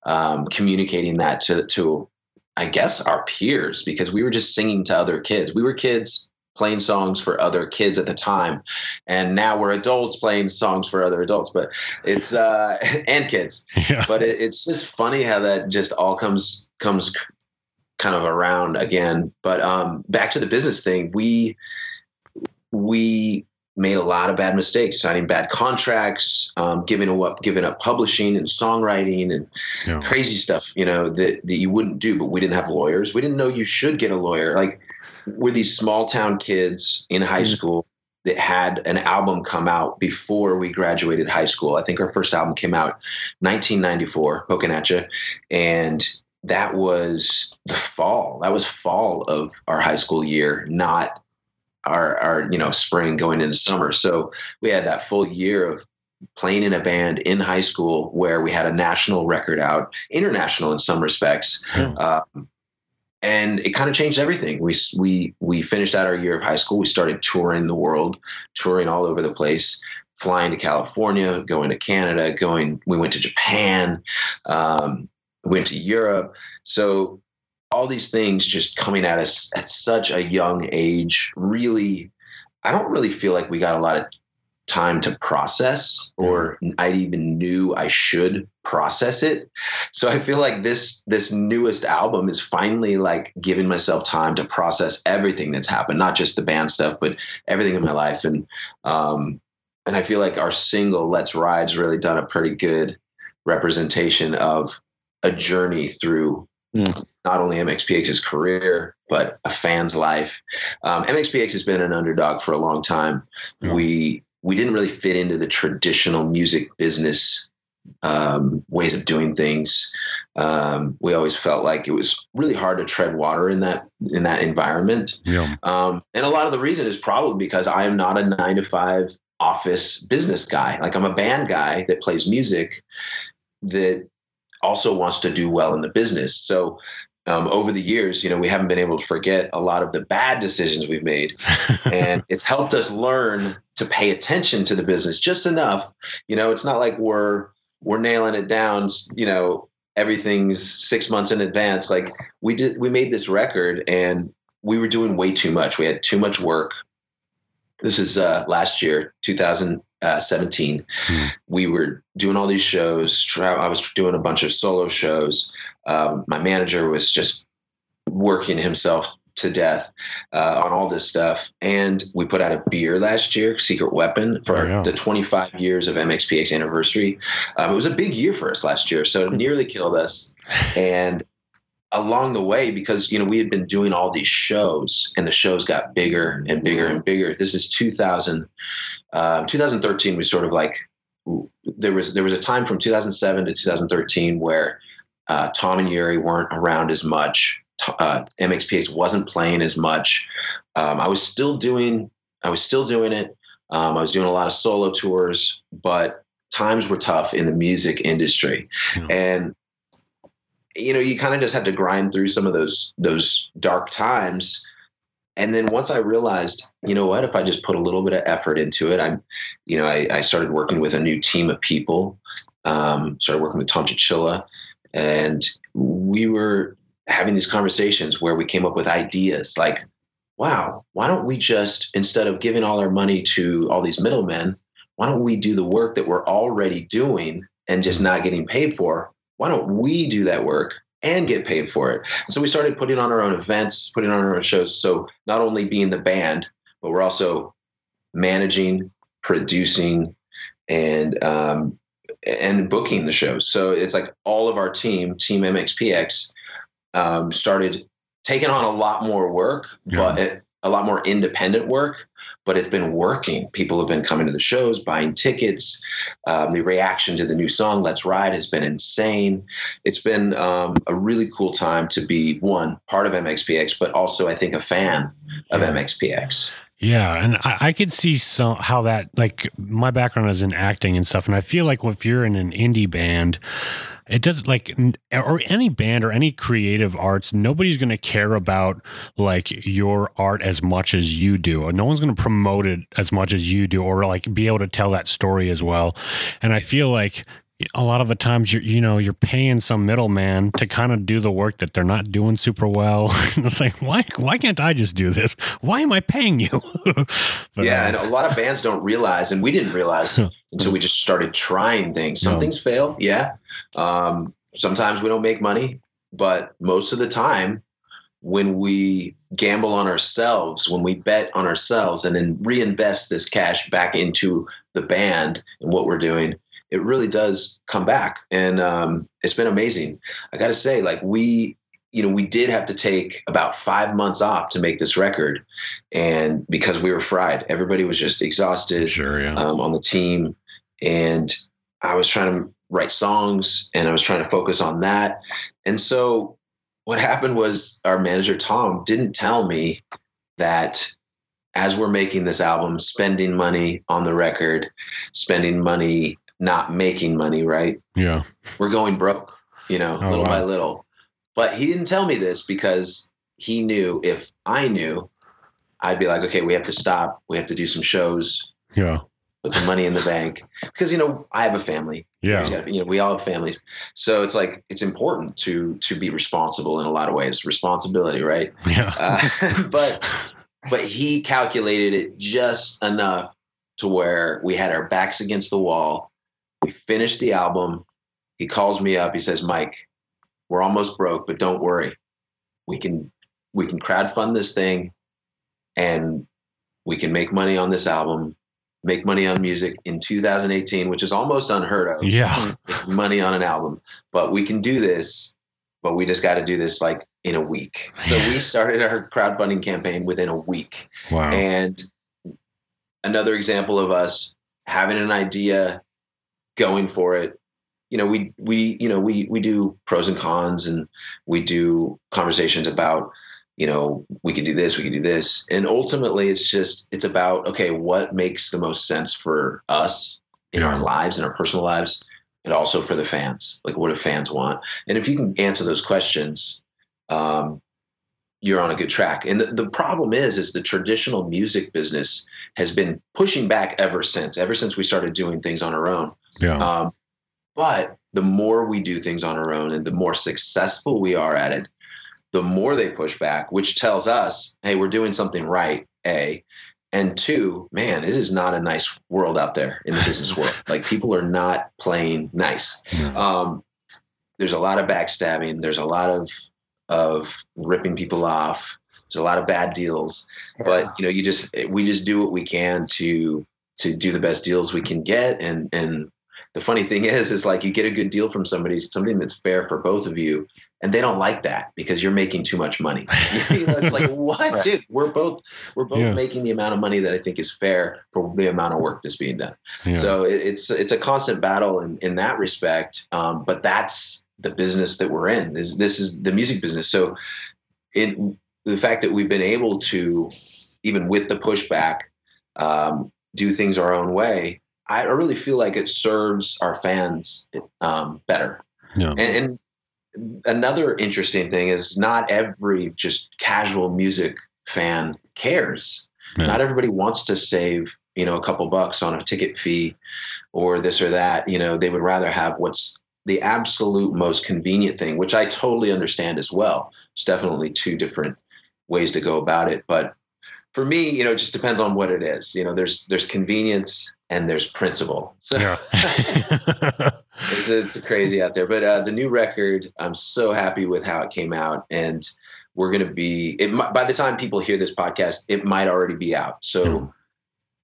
um, communicating that to to I guess our peers because we were just singing to other kids. We were kids playing songs for other kids at the time. And now we're adults playing songs for other adults but it's uh and kids. Yeah. but it, it's just funny how that just all comes comes kind of around again. But um back to the business thing we we made a lot of bad mistakes signing bad contracts um, giving up giving up publishing and songwriting and Yeah. crazy stuff you know that, that you wouldn't do but we didn't have lawyers. We didn't know you should get a lawyer. Like we're these small town kids in high Mm. school that had an album come out before we graduated high school. I think our first album came out 1994 Pokinatcha and that was the fall. That was fall of our high school year not our our you know spring going into summer. So we had that full year of playing in a band in high school where we had a national record out international in some respects. Um, and it kind of changed everything. We we we finished out our year of high school. We started touring the world touring all over the place flying to california going to canada going we went to japan um, went to europe. So all these things just coming at us at such a young age really i don't really feel like we got a lot of time to process or i even knew i should process it so i feel like this this newest album is finally like giving myself time to process everything that's happened not just the band stuff but everything in my life and um and i feel like our single let's ride's really done a pretty good representation of a journey through Mm. not only MXPX's career, but a fan's life. Um, MXPX has been an underdog for a long time. We we didn't really fit into the traditional music business um, ways of doing things. Um, we always felt like it was really hard to tread water in that in that environment. Yeah. Um, and a lot of the reason is probably because I am not a nine to five office business guy. Like I'm a band guy that plays music that also wants to do well in the business. So um, over the years, you know, we haven't been able to forget a lot of the bad decisions we've made, and it's helped us learn to pay attention to the business just enough. You know, it's not like we're we're nailing it down. You know, everything's six months in advance. Like we did, we made this record, and we were doing way too much. We had too much work. This is uh, last year, 2017. Hmm. We were doing all these shows. I was doing a bunch of solo shows. Um, my manager was just working himself to death uh, on all this stuff. And we put out a beer last year, Secret Weapon, for Oh, yeah. the 25 years of MXPX anniversary. Um, it was a big year for us last year, so it nearly killed us. And along the way, because you know we had been doing all these shows, and the shows got bigger and bigger and bigger. This is 2000, uh, 2013. Was sort of like there was there was a time from 2007 to 2013 where uh, Tom and Yuri weren't around as much. Uh, MXPX wasn't playing as much. Um, I was still doing I was still doing it. Um, I was doing a lot of solo tours, but times were tough in the music industry, Yeah. and you know you kind of just had to grind through some of those those dark times. And then once I realized, you know what, if I just put a little bit of effort into it, I'm, you know, I, I started working with a new team of people. Um, started working with Tom Chichilla, and we were having these conversations where we came up with ideas like, wow, why don't we just, instead of giving all our money to all these middlemen, why don't we do the work that we're already doing and just not getting paid for? Why don't we do that work and get paid for it? So we started putting on our own events, putting on our own shows. So not only being the band, but we're also managing, producing, and um, and booking the shows. So it's like all of our team, Team MXPX, um, started taking on a lot more work, Yeah. but it, a lot more independent work. But it's been working. People have been coming to the shows, buying tickets. Um, the reaction to the new song "Let's Ride" has been insane. It's been um, a really cool time to be one part of MXPX, but also I think a fan of Yeah. MXPX. Yeah, and I, I could see some how that like my background is in acting and stuff, and I feel like if you're in an indie band, it does like or any band or any creative arts, nobody's going to care about like your art as much as you do. No one's going to promote it as much as you do, or like be able to tell that story as well. And I feel like a lot of the times you're you know you're paying some middleman to kind of do the work that they're not doing super well. it's like why why can't I just do this? Why am I paying you? But, yeah, uh, and a lot of bands don't realize, and we didn't realize until we just started trying things. Some No. things fail, yeah. Um, sometimes we don't make money, but most of the time, when we gamble on ourselves, when we bet on ourselves, and then reinvest this cash back into the band and what we're doing, it really does come back, and um, it's been amazing. I got to say, like we. You know, we did have to take about five months off to make this record, and because we were fried, everybody was just exhausted sure, yeah. um, on the team, and I was trying to write songs and I was trying to focus on that. And so what happened was our manager Tom didn't tell me that as we're making this album, spending money on the record, spending money not making money, right? yeah. We're going broke, you know, Oh, little by little. But he didn't tell me this because he knew if I knew, I'd be like, okay, we have to stop. We have to do some shows Yeah. put some money in the bank because you know I have a family. Yeah. Got- you know we all have families, so it's like it's important to to be responsible in a lot of ways. Responsibility, right? Yeah. Uh, but but he calculated it just enough to where we had our backs against the wall. We finished the album. He calls me up. He says, "Mike, we're almost broke, but don't worry. We can we can crowdfund this thing, and we can make money on this album." Make money on music in 2018, which is almost unheard of yeah. money on an album, but we can do this. But we just got to do this like in a week. So we started our crowdfunding campaign within a week. Wow. And another example of us having an idea, going for it. You know, we we you know we we do pros and cons, and we do conversations about you know we can do this, we can do this, and ultimately it's just it's about okay, what makes the most sense for us in our lives, in our personal lives, but also for the fans. Like, what do fans want? And if you can answer those questions, um, you're on a good track. And the, the problem is, is the traditional music business has been pushing back ever since, ever since we started doing things on our own. Yeah. Um, but the more we do things on our own and the more successful we are at it, the more they push back, which tells us, hey, we're doing something right. A, and two, man, it is not a nice world out there in the business world. Like people are not playing nice. Um, there's a lot of backstabbing. There's a lot of of ripping people off. There's a lot of bad deals, but you know, you just we just do what we can to to do the best deals we can get. And and the funny thing is, is like you get a good deal from somebody, something that's fair for both of you, and they don't like that because you're making too much money. You know, it's like what, dude? We're both we're both Yeah. making the amount of money that I think is fair for the amount of work that's being done. Yeah. So it, it's it's a constant battle in, in that respect. Um, but that's the business that we're in. This this is the music business. So it the fact that we've been able to, even with the pushback, um, do things our own way. I really feel like it serves our fans um, better. Yeah. And, and another interesting thing is not every just casual music fan cares. Yeah. Not everybody wants to save, you know, a couple bucks on a ticket fee or this or that. You know, they would rather have what's the absolute most convenient thing, which I totally understand as well. It's definitely two different ways to go about it. But for me, you know, it just depends on what it is. You know, there's there's convenience and there's principle. So Yeah. it's, it's crazy out there. But uh, the new record, I'm so happy with how it came out, and we're gonna be. It by the time people hear this podcast, it might already be out. So Yeah.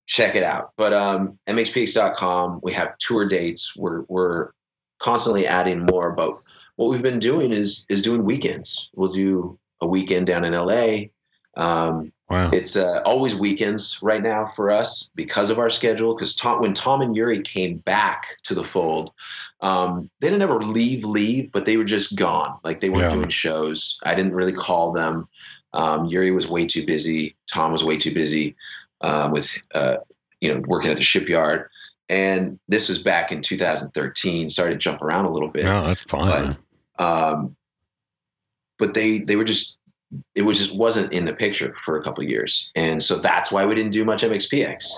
check it out. But um, mxpx.com, we have tour dates. We're we're constantly adding more. But what we've been doing is is doing weekends. We'll do a weekend down in LA. Um, wow. it's uh, always weekends right now for us because of our schedule. Because Tom, when Tom and Yuri came back to the fold, um, they didn't ever leave, leave, but they were just gone. Like they weren't Yeah. doing shows. I didn't really call them. Um, Yuri was way too busy. Tom was way too busy um, with, uh, you know, working at the shipyard. And this was back in 2013. Started to jump around a little bit No, that's fine. but- um, but they they were just it was just wasn't in the picture for a couple years, and so that's why we didn't do much MXPX.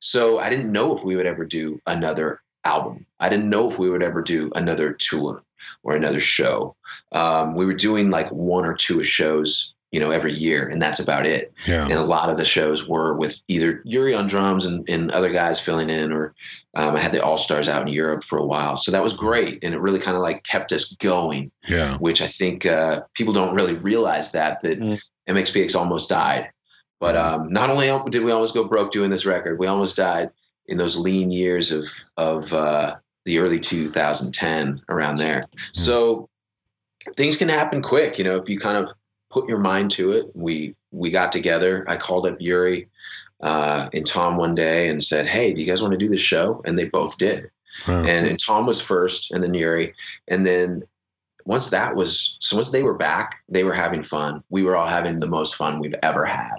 So I didn't know if we would ever do another album. I didn't know if we would ever do another tour or another show. Um, we were doing like one or two shows, you know, every year, and that's about it Yeah. and a lot of the shows were with either Yuri on drums and, and other guys filling in, or um, I had the All Stars out in Europe for a while. So that was great, and it really kind of like kept us going, Yeah. which I think uh, people don't really realize that that Mm. MXPX almost died. But um, not only did we almost go broke doing this record, we almost died in those lean years of of uh, the early 2010 around there. So things can happen quick, you know, if you kind of put your mind to it. We we got together. I called up Yuri uh, and Tom one day and said, "Hey, do you guys want to do this show?" And they both did. Wow. And, and Tom was first, and then Yuri, and then once that was so once they were back, they were having fun. We were all having the most fun we've ever had.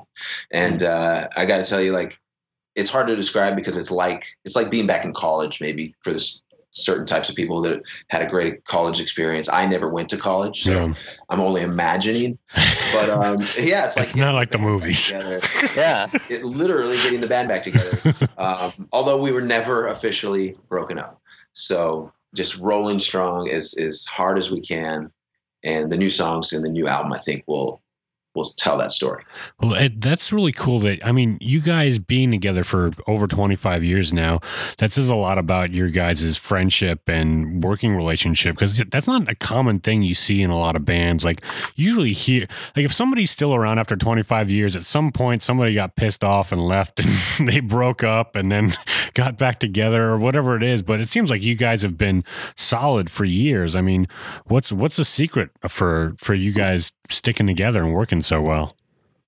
And uh, I got to tell you, like, it's hard to describe because it's like it's like being back in college, maybe for this certain types of people that had a great college experience. I never went to college, so Yeah. I'm only imagining. But um, yeah, it's like It's not like the movies. Yeah. It, literally getting the band back together. Um, although we were never officially broken up, so just rolling strong as as hard as we can, and the new songs and the new album, I think will will tell that story. Well, it, that's really cool that, I mean, you guys being together for over 25 years now, that says a lot about your guys' friendship and working relationship because that's not a common thing you see in a lot of bands. Like, usually here, like if somebody's still around after 25 years, at some point somebody got pissed off and left and they broke up and then got back together or whatever it is. But it seems like you guys have been solid for years. I mean, what's what's the secret for for you guys sticking together and working so well?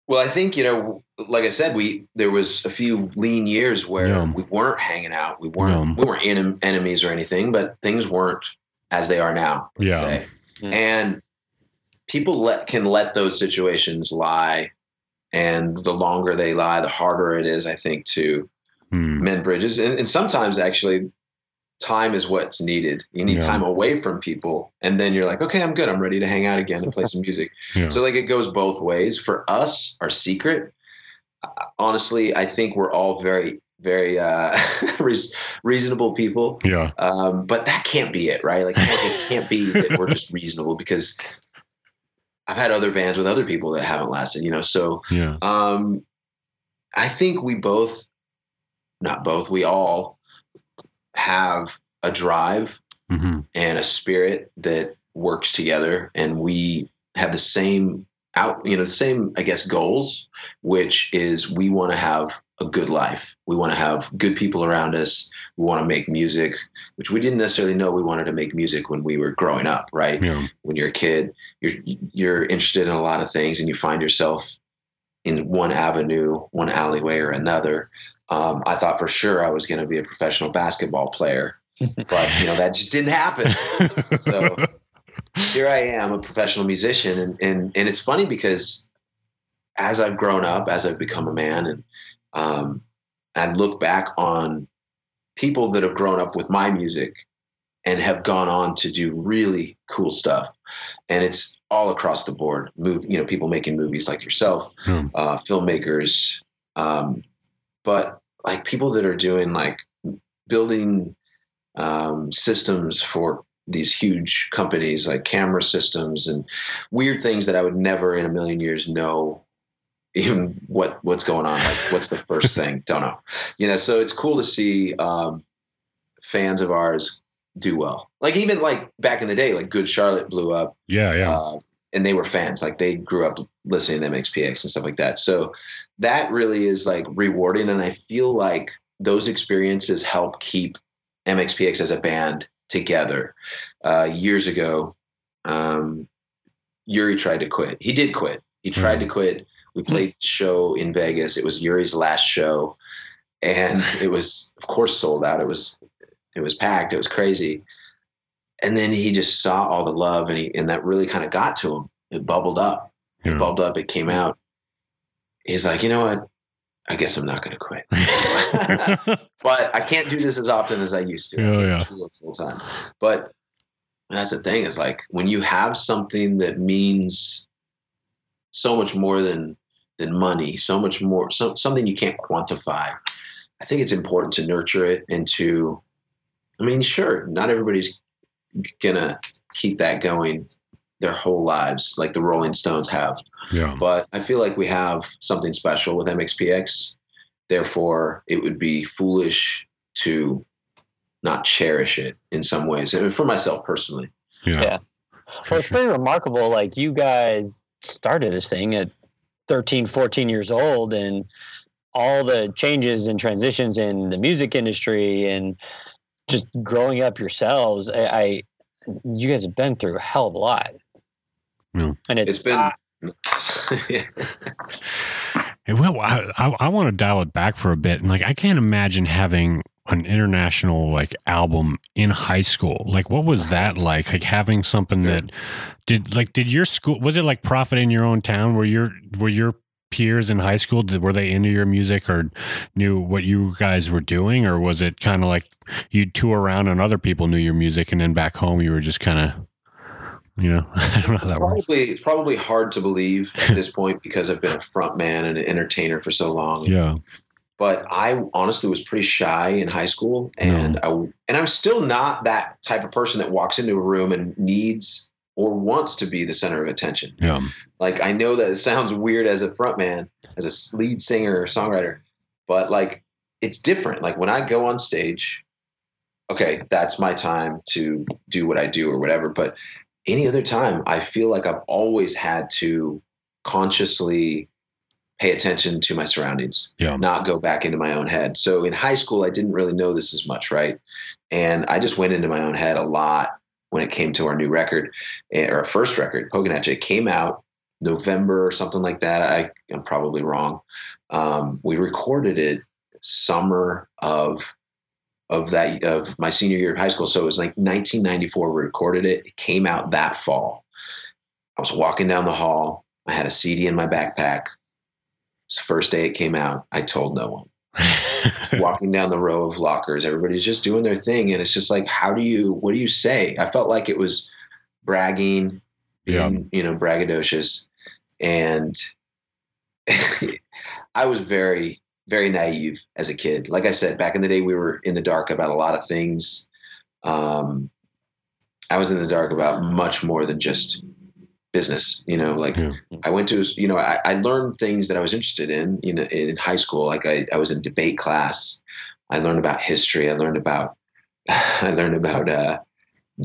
Well, I think you know, like I said, we there was a few lean years where Yeah. we weren't hanging out, we weren't Yeah. we weren't enem- enemies or anything, but things weren't as they are now. let's Yeah. say. Mm. and people let can let those situations lie, and the longer they lie, the harder it is, I think, to Hmm. mend bridges. And, and sometimes actually, time is what's needed. You need Yeah. time away from people, and then you're like, okay, I'm good. I'm ready to hang out again and play some music. Yeah. So like it goes both ways. For us, our secret, uh, honestly, I think we're all very, very uh, reasonable people. Yeah. Um, but that can't be it, right? Like it can't, it can't be that we're just reasonable because I've had other bands with other people that haven't lasted, you know. So Yeah. um, I think we both, not both, we all have a drive hmm and a spirit that works together, and we have the same out, you know, the same, I guess, goals, which is we want to have a good life. We want to have good people around us. We want to make music, which we didn't necessarily know we wanted to make music when we were growing up, right? Yeah. when you're a kid, you're you're interested in a lot of things, and you find yourself in one avenue, one alleyway, or another. Um, I thought for sure I was going to be a professional basketball player, but you know that just didn't happen. So here I am, a professional musician, and and and it's funny because as I've grown up, as I've become a man, and um, I look back on people that have grown up with my music and have gone on to do really cool stuff, and it's all across the board. Move, you know, people making movies like yourself, Hmm. uh, filmmakers, um, but like people that are doing like building um, systems for these huge companies like camera systems and weird things that I would never in a million years know even what what's going on like what's the first thing don't know you know so it's cool to see um, fans of ours do well like even like back in the day like good charlotte blew up Yeah. Yeah. uh, and they were fans. Like they grew up listening to mxpx and stuff like that. So that really is like rewarding. And i feel like those experiences help keep mxpx as a band together. Uh, years ago um, yuri tried to quit. He did quit. He tried to quit. We played a show in vegas. It was yuri's last show. And it was of course sold out. It was it was packed. It was crazy and then he just saw all the love and he and that really kind of got to him. It bubbled up. Yeah. it bubbled up. It came out. He's like you know what? I guess i'm not going to quit. But i can't do this as often as i used to. I Yeah, can't yeah. tour full time. But that's the thing is like when you have something that means so much more than than money so much more so, something you can't quantify i think it's important to nurture it and to i mean sure not everybody's gonna keep that going their whole lives like the rolling stones have yeah. but i feel like we have something special with mxpx therefore it would be foolish to not cherish it in some ways and for myself personally Yeah. Yeah. For Well, it's sure. pretty remarkable. Like you guys started this thing at 13, 14 years old, and all the changes and transitions in the music industry and just growing up yourselves. I, I you guys have been through a hell of a lot. Yeah. And it's, it's been uh, Hey, Well, I, I, I want to dial it back for a bit. And like, I can't imagine having an international like album in high school. Like, what was that like? Like having something that did like did your school was it like profit in your own town? Were your were your peers in high school did, were they into your music or knew what you guys were doing, or was it kind of like you'd tour around and other people knew your music, and then back home you were just kind of you know I don't know how that works. probably it's probably hard to believe at this point because I've been a front man and an entertainer for so long. Yeah, But I honestly was pretty shy in high school, and I and I'm still not that type of person that walks into a room and needs or wants to be the center of attention. yeah, Like I know that it sounds weird as a frontman, as a lead singer or songwriter, but like it's different. Like when I go on stage, okay, that's my time to do what I do or whatever. But any other time, I feel like I've always had to consciously pay attention to my surroundings, yeah, not go back into my own head. So in high school, I didn't really know this as much, right? And I just went into my own head a lot when it came to our new record, eh, or our first record. It came out November or something like that. I, I'm probably wrong. Um, we recorded it summer of of that of my senior year of high school. So it was like 1994. We recorded it. It came out that fall. I was walking down the hall. I had a CD in my backpack. It's the first day it came out. I told no one. walking down the row of lockers. Everybody's just doing their thing, and it's just like, how do you? What do you say? I felt like it was bragging, Yeah. being, you know, braggadocious, and I was very, very naive as a kid. Like I said, back in the day, we were in the dark about a lot of things. Um, I was in the dark about much more than just business. You know, like Yeah. I went to, you know, I, I learned things that I was interested in, you know, in high school. Like I, I was in debate class. I learned about history. I learned about, I learned about, uh,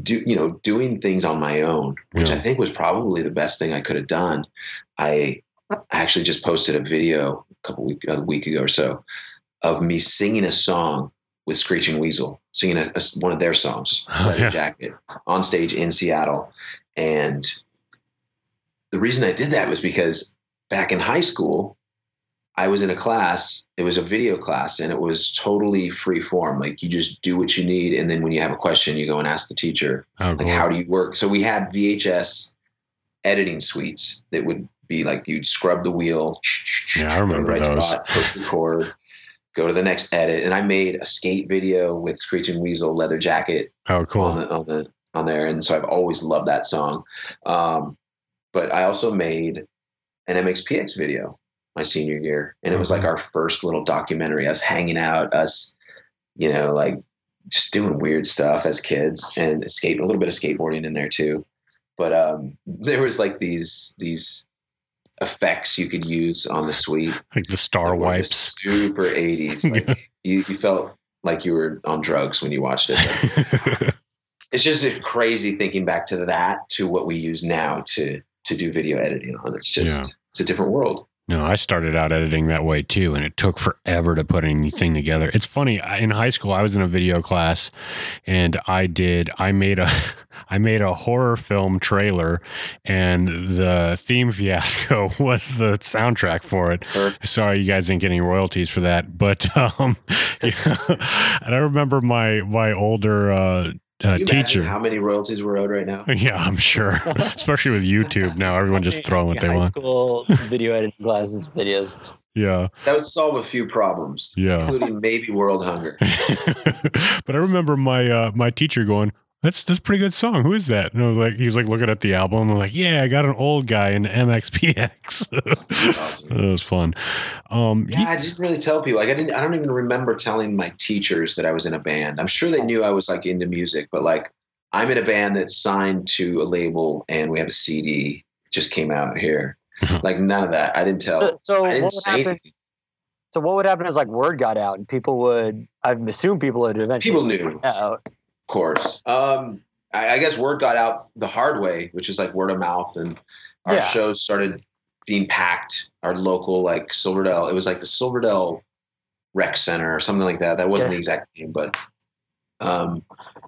do, you know, doing things on my own, which I think was probably the best thing I could have done. I actually just posted a video a couple week, a week ago or so of me singing a song with Screeching Weasel, singing a, a- one of their songs, Oh, yeah. Jacket, on stage in Seattle. And the reason I did that was because back in high school, I was in a class, it was a video class, and it was totally free form. Like you just do what you need. And then when you have a question, you go and ask the teacher, Oh, like, cool. how do you work? So we had VHS editing suites that would be like you'd scrub the wheel. Yeah, I go to the remember right those. spot, push record, go to the next edit. And I made a skate video with Screeching Weasel leather jacket oh, on cool. the on the on there, and so I've always loved that song. Um, but I also made an MXPX video my senior year, and it was like Mhm. our first little documentary. Us hanging out, us, you know, like just doing weird stuff as kids, and skate a little bit of skateboarding in there too. But um, there was like these these effects you could use on the suite Like the star that wipes. super 80s like Yeah. you, you felt like you were on drugs when you watched it it's just crazy thinking back to that to what we use now to to do video editing on it's just Yeah. it's a different world No, I started out editing that way too, and it took forever to put anything together. It's funny. In high school, I was in a video class, and I did. I made a, I made a horror film trailer, and the theme fiasco was the soundtrack for it. Perfect. Sorry, you guys didn't get any royalties for that, but um, yeah. and I remember my my older uh, uh, you teacher. how many royalties we're owed right now Yeah, I'm sure. Especially with YouTube now, everyone just throwing what they high want. School video editing classes videos. Yeah, that would solve a few problems yeah. including maybe world hunger but I remember my uh, my teacher going, "That's that's a pretty good song. Who is that?" And I was like, he was like looking at the album. I'm like, "Yeah, I got an old guy in MXPX." awesome. it was fun. Um, yeah i didn't really tell people like i didn't i don't even remember telling my teachers that i was in a band i'm sure they knew i was like into music but like i'm in a band that's signed to a label and we have a cd just came out here like none of that i didn't tell So, so i what didn't would say happen? anything. So what would happen is like word got out and people would. I assume people would eventually. people knew Out. Of course. Um I, I guess word got out the hard way which is like word of mouth and our Yeah. shows started being packed. Our local like silverdale it was like the silverdale rec center or something like that. That wasn't Yeah. the exact name but um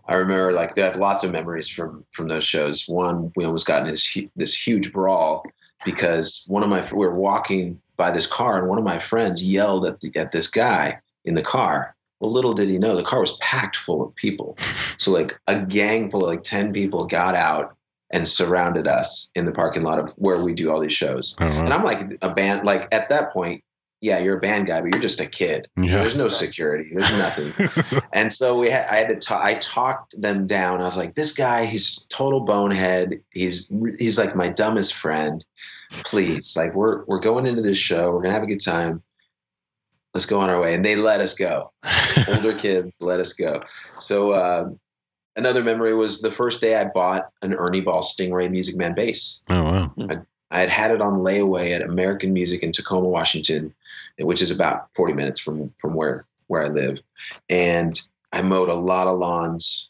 i remember like they have lots of memories from from those shows. One we almost got in this this huge brawl because one of my we were walking by this car and one of my friends yelled at the at this guy in the car well little did he know the car was packed full of people. So like a gang full of like 10 people got out and surrounded us in the parking lot of where we do all these shows. Oh, and i'm like a band like at that point yeah you're a band guy but you're just a kid. Yeah. there's no security. There's nothing. And so we had i had to ta- i talked them down. I was like this guy he's total bonehead. He's he's like my dumbest friend. Please like we're we're going into this show. We're gonna have a good time let's go on our way and they let us go older kids let us go so uh, another memory was the first day i bought an ernie ball stingray music man bass oh wow. I had had it on layaway at American Music in Tacoma, Washington, which is about 40 minutes from from where where I live. And I mowed a lot of lawns,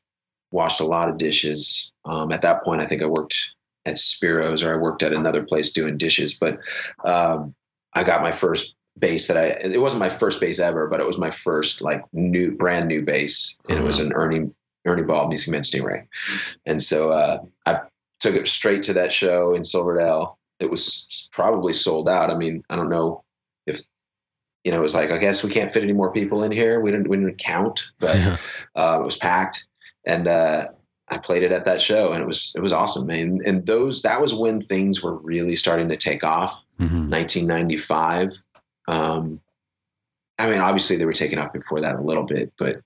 washed a lot of dishes. Um, at that point, I think I worked at Spiro's or I worked at another place doing dishes. But um, I got my first bass that I. It wasn't my first bass ever, but it was my first like new, brand new bass, and it was an Ernie Ernie Ball Music Man Stingray. And so uh, I took it straight to that show in Silverdale it was probably sold out. I mean, I don't know if you know. It was like I guess we can't fit any more people in here. We didn't we didn't count, but uh, it was packed, and uh, I played it at that show, and it was it was awesome, man. And those that was when things were really starting to take off. Mhm. 1995. Um, I mean, obviously they were taken off before that a little bit, but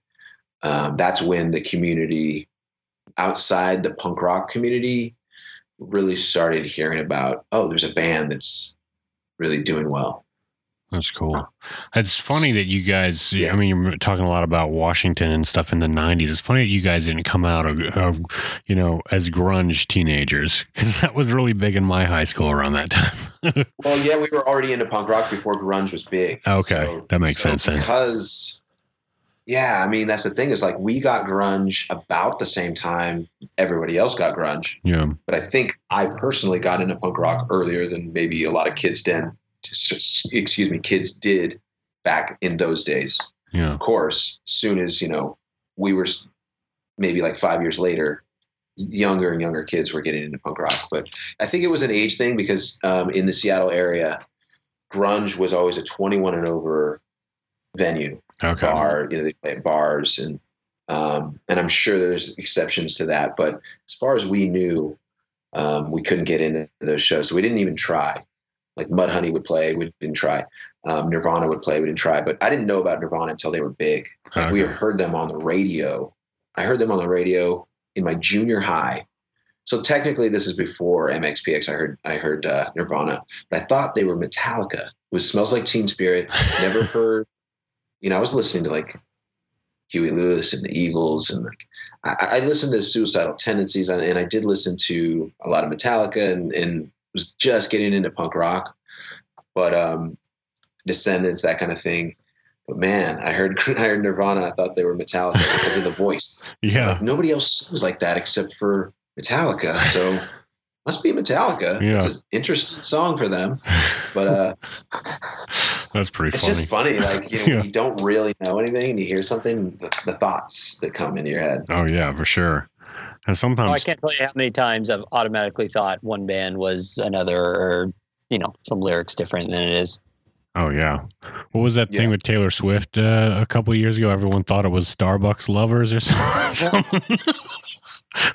um, that's when the community outside the punk rock community really started hearing about, oh, there's a band that's really doing well. That's cool. It's funny that you guys. Yeah. I mean, you're talking a lot about Washington and stuff in the '90s. It's funny that you guys didn't come out of, of you know, as grunge teenagers because that was really big in my high school around that time. Well, yeah, we were already into punk rock before grunge was big. Okay, that makes sense then. Because, yeah, I mean, that's the thing is like we got grunge about the same time everybody else got grunge. yeah. But I think I personally got into punk rock earlier than maybe a lot of kids did. Excuse me, kids did back in those days. Yeah. Of course, soon as you know, we were maybe like five years later, younger and younger kids were getting into punk rock. But I think it was an age thing because um, in the Seattle area, grunge was always a 21 and over venue Okay. bar. You know, they play at bars, and um, and I'm sure there's exceptions to that. But as far as we knew, um, we couldn't get into those shows, so we didn't even try. Like Mudhoney would play, we didn't try. Um, Nirvana would play, we didn't try. But I didn't know about Nirvana until they were big. Like we heard them on the radio. I heard them on the radio in my junior high. So technically, this is before MXPX. I heard I heard uh, Nirvana, but I thought they were Metallica. It was "Smells Like Teen Spirit." Never heard. You know, I was listening to like Huey Lewis and the Eagles, and like I, I listened to Suicidal Tendencies, and, and I did listen to a lot of Metallica, and, and was just getting into punk rock, but um, Descendents, that kind of thing. But man, I heard I heard Nirvana. I thought they were Metallica because of the voice. Yeah. Like, nobody else sings like that except for Metallica. So must be Metallica. Yeah. It's an interesting song for them. But uh, That's pretty it's funny. just funny. Like you know, Yeah. you don't really know anything and you hear something, the, the thoughts that come into your head. oh yeah, for sure. And Oh, I can't tell you how many times I've automatically thought one band was another, or you know, some lyrics different than it is. Oh yeah, what was that thing with Taylor Swift uh, a couple of years ago? Everyone thought it was Starbucks lovers or something.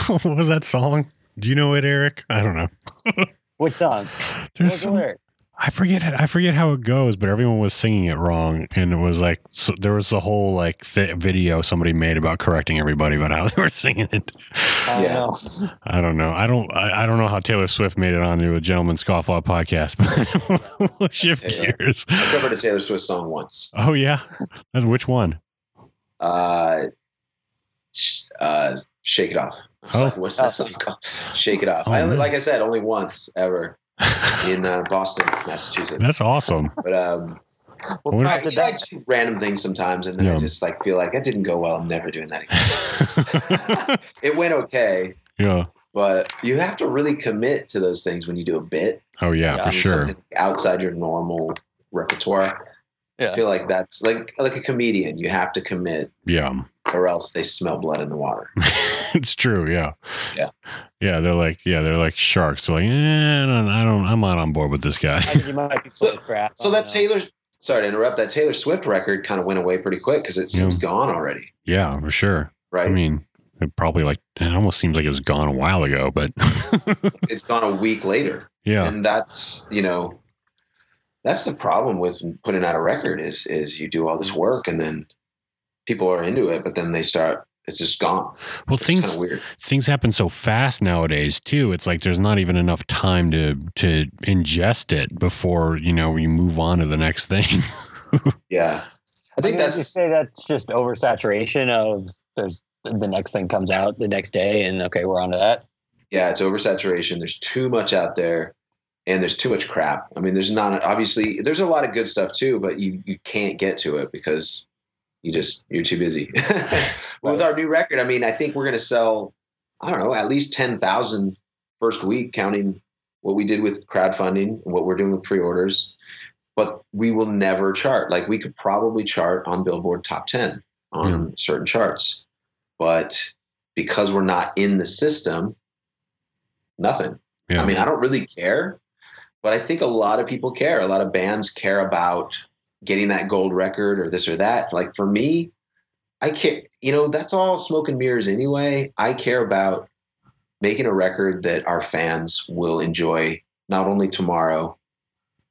what was that song? Do you know it, Eric? I don't know. Which song? There's What's some, lyric? I forget it. I forget how it goes, but everyone was singing it wrong, and it was like so there was a whole like th- video somebody made about correcting everybody about how they were singing it. I don't Yeah. know. I don't know. I don't. I, I don't know how Taylor Swift made it onto a Gentleman Scofflaw podcast, but we'll shift Okay, gears. I covered a Taylor Swift song once. Oh yeah, that's which one? Uh, uh, Shake It Off. I was Oh. like, What's that song called? Shake It Off. Oh, I only, man. like I said, only once ever in uh, Boston, Massachusetts. That's awesome. But um, I wonder- I, you know, I do random things sometimes, and then Yeah. I just like feel like that didn't go well. I'm never doing that again. it went okay, yeah. but you have to really commit to those things when you do a bit. Oh yeah, Yeah, for sure. Outside your normal repertoire. Yeah. I feel like that's like like a comedian. You have to commit, Yeah, or else they smell blood in the water. it's true. Yeah. Yeah. Yeah. They're like, yeah, they're like sharks. They're like, eh, I don't, I don't, I'm not on board with this guy. I think you might be So- of crap. So I that. Taylor, sorry to interrupt, that Taylor Swift record kind of went away pretty quick because it seems Yeah. gone already, yeah, for sure. right? I mean, it probably like, it almost seems like it was gone a while ago, but it's gone a week later. yeah. and that's you know that's the problem with putting out a record is is you do all this work and then people are into it but then they start it's just gone Well, it's things, weird things happen so fast nowadays too. It's like there's not even enough time to to ingest it before you know you move on to the next thing. yeah i I think mean, would you that's say that's just oversaturation of there's the next thing comes out the next day, and okay, we're on to that. yeah it's oversaturation there's too much out there and there's too much crap i mean there's not obviously there's a lot of good stuff too but you you can't get to it because you just you're too busy. With our new record i mean i think we're going to sell i don't know at least 10,000 first week counting what we did with crowdfunding and what we're doing with pre-orders. But we will never chart. Like we could probably chart on billboard top 10 on certain charts. But because we're not in the system nothing. Yeah. I mean, I don't really care, but I think a lot of people care. A lot of bands care about getting that gold record or this or that. Like for me, I care, you know, that's all smoke and mirrors anyway. I care about making a record that our fans will enjoy not only tomorrow,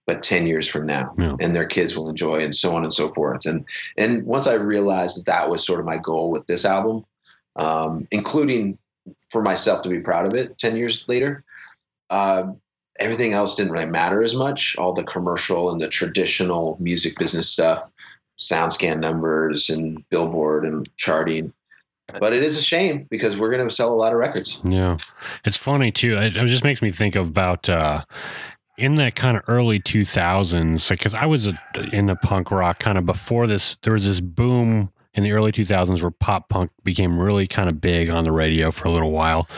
but 10 years from now Yeah. and their kids will enjoy and so on and so forth. And, and once I realized that that was sort of my goal with this album, um, including for myself to be proud of it 10 years later, uh, everything else didn't really matter as much. All the commercial and the traditional music business stuff, SoundScan numbers and Billboard and charting. But it is a shame because we're going to sell a lot of records. Yeah, it's funny too. It, it just makes me think of about uh, in that kind of early two thousands, because I was a, in the punk rock kind of before this. There was this boom in the early 2000s where pop punk became really kind of big on the radio for a little while.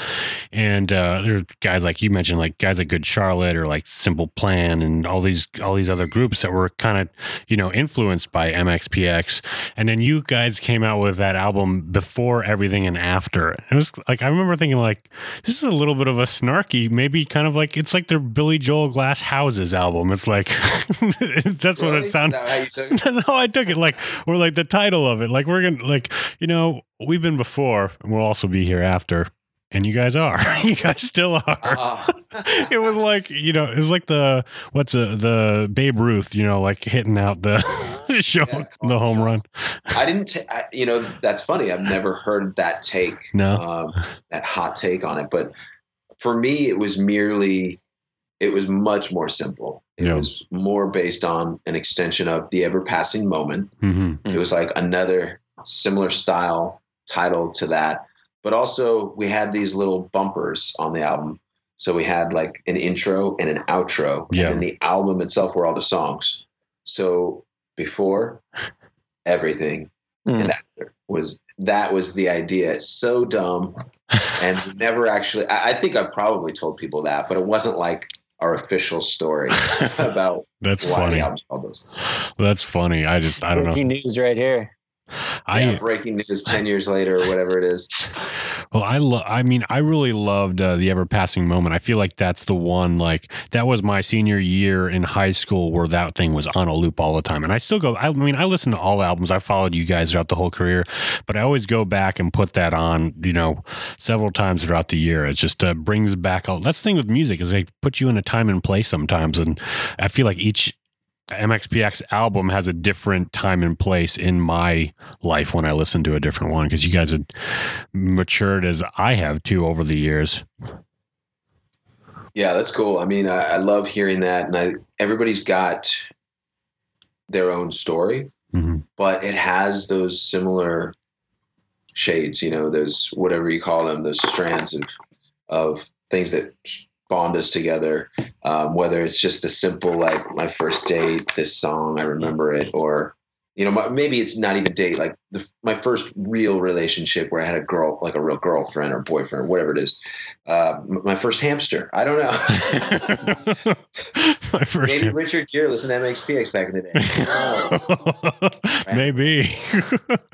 And uh, there's guys like you mentioned, like guys like Good Charlotte or like Simple Plan and all these all these other groups that were kind of you know influenced by MXPX. And then you guys came out with that album before everything and after. It was like I remember thinking like this is a little bit of a snarky, maybe kind of like it's like their Billy Joel Glass Houses album. It's like that's what it sounds. Is that how you took it? That's how I took it. Like, or like the title of it. Like, we're gonna, like, you know, we've been before and we'll also be here after. And you guys are. you guys still are. Ah. it was like, you know, it was like the, what's a, the Babe Ruth, you know, like hitting out the show, Yeah, the home run. I didn't, ta- I, you know, that's funny. I've never heard that take, No. um, that hot take on it. But for me, it was merely, it was much more simple. It Yeah. was more based on an extension of the ever passing moment. hmm It was like another similar style title to that. But also, we had these little bumpers on the album. So we had like an intro and an outro. Yeah. And then the album itself were all the songs. So before everything Mm. and after was that was the idea. It's so dumb. And never actually, I, I think I've probably told people that, but it wasn't like our official story about That's why funny. the album's called this. That's funny. I just, I don't know. News right here. I, yeah, breaking news 10 years later or whatever it is. Well, I love. I mean, I really loved uh, the ever passing moment. I feel like that's the one. Like that was my senior year in high school, where that thing was on a loop all the time. And I still go. I mean, I listen to all albums. I followed you guys throughout the whole career, but I always go back and put that on. You know, several times throughout the year. It just uh, brings back. A, that's the thing with music is they put you in a time and place sometimes, and I feel like each. MXPX album has a different time and place in my life when I listen to a different one because you guys have matured as I have too over the years. Yeah, that's cool. I mean, I, I love hearing that. And I, everybody's got their own story, Mhm. but it has those similar shades, you know, those whatever you call them, those strands of of things that bond us together. Um, whether it's just the simple like my first date, this song, I remember it, or you know, maybe it's not even date, like the, my first real relationship where I had a girl, like a real girlfriend or boyfriend, or whatever it is. Uh, my first hamster. I don't know. My first Maybe. Richard Gere listened to MXPX back in the day. Maybe.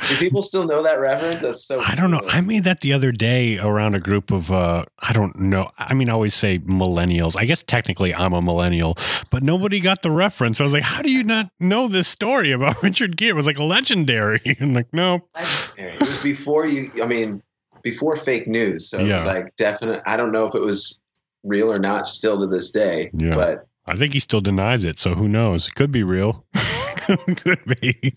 Do people still know that reference? That's so. I don't know. I made that the other day around a group of uh I don't know. I mean I always say millennials. I guess technically I'm a millennial, but nobody got the reference. I was like, how do you not know this story about Richard Gere? It was like legendary. Like, no. Legendary. It was before you. I mean, before fake news. So it was like definite. I don't know if it was real or not. Still to this day. Yeah. But I think he still denies it, so who knows? It could be real. could be.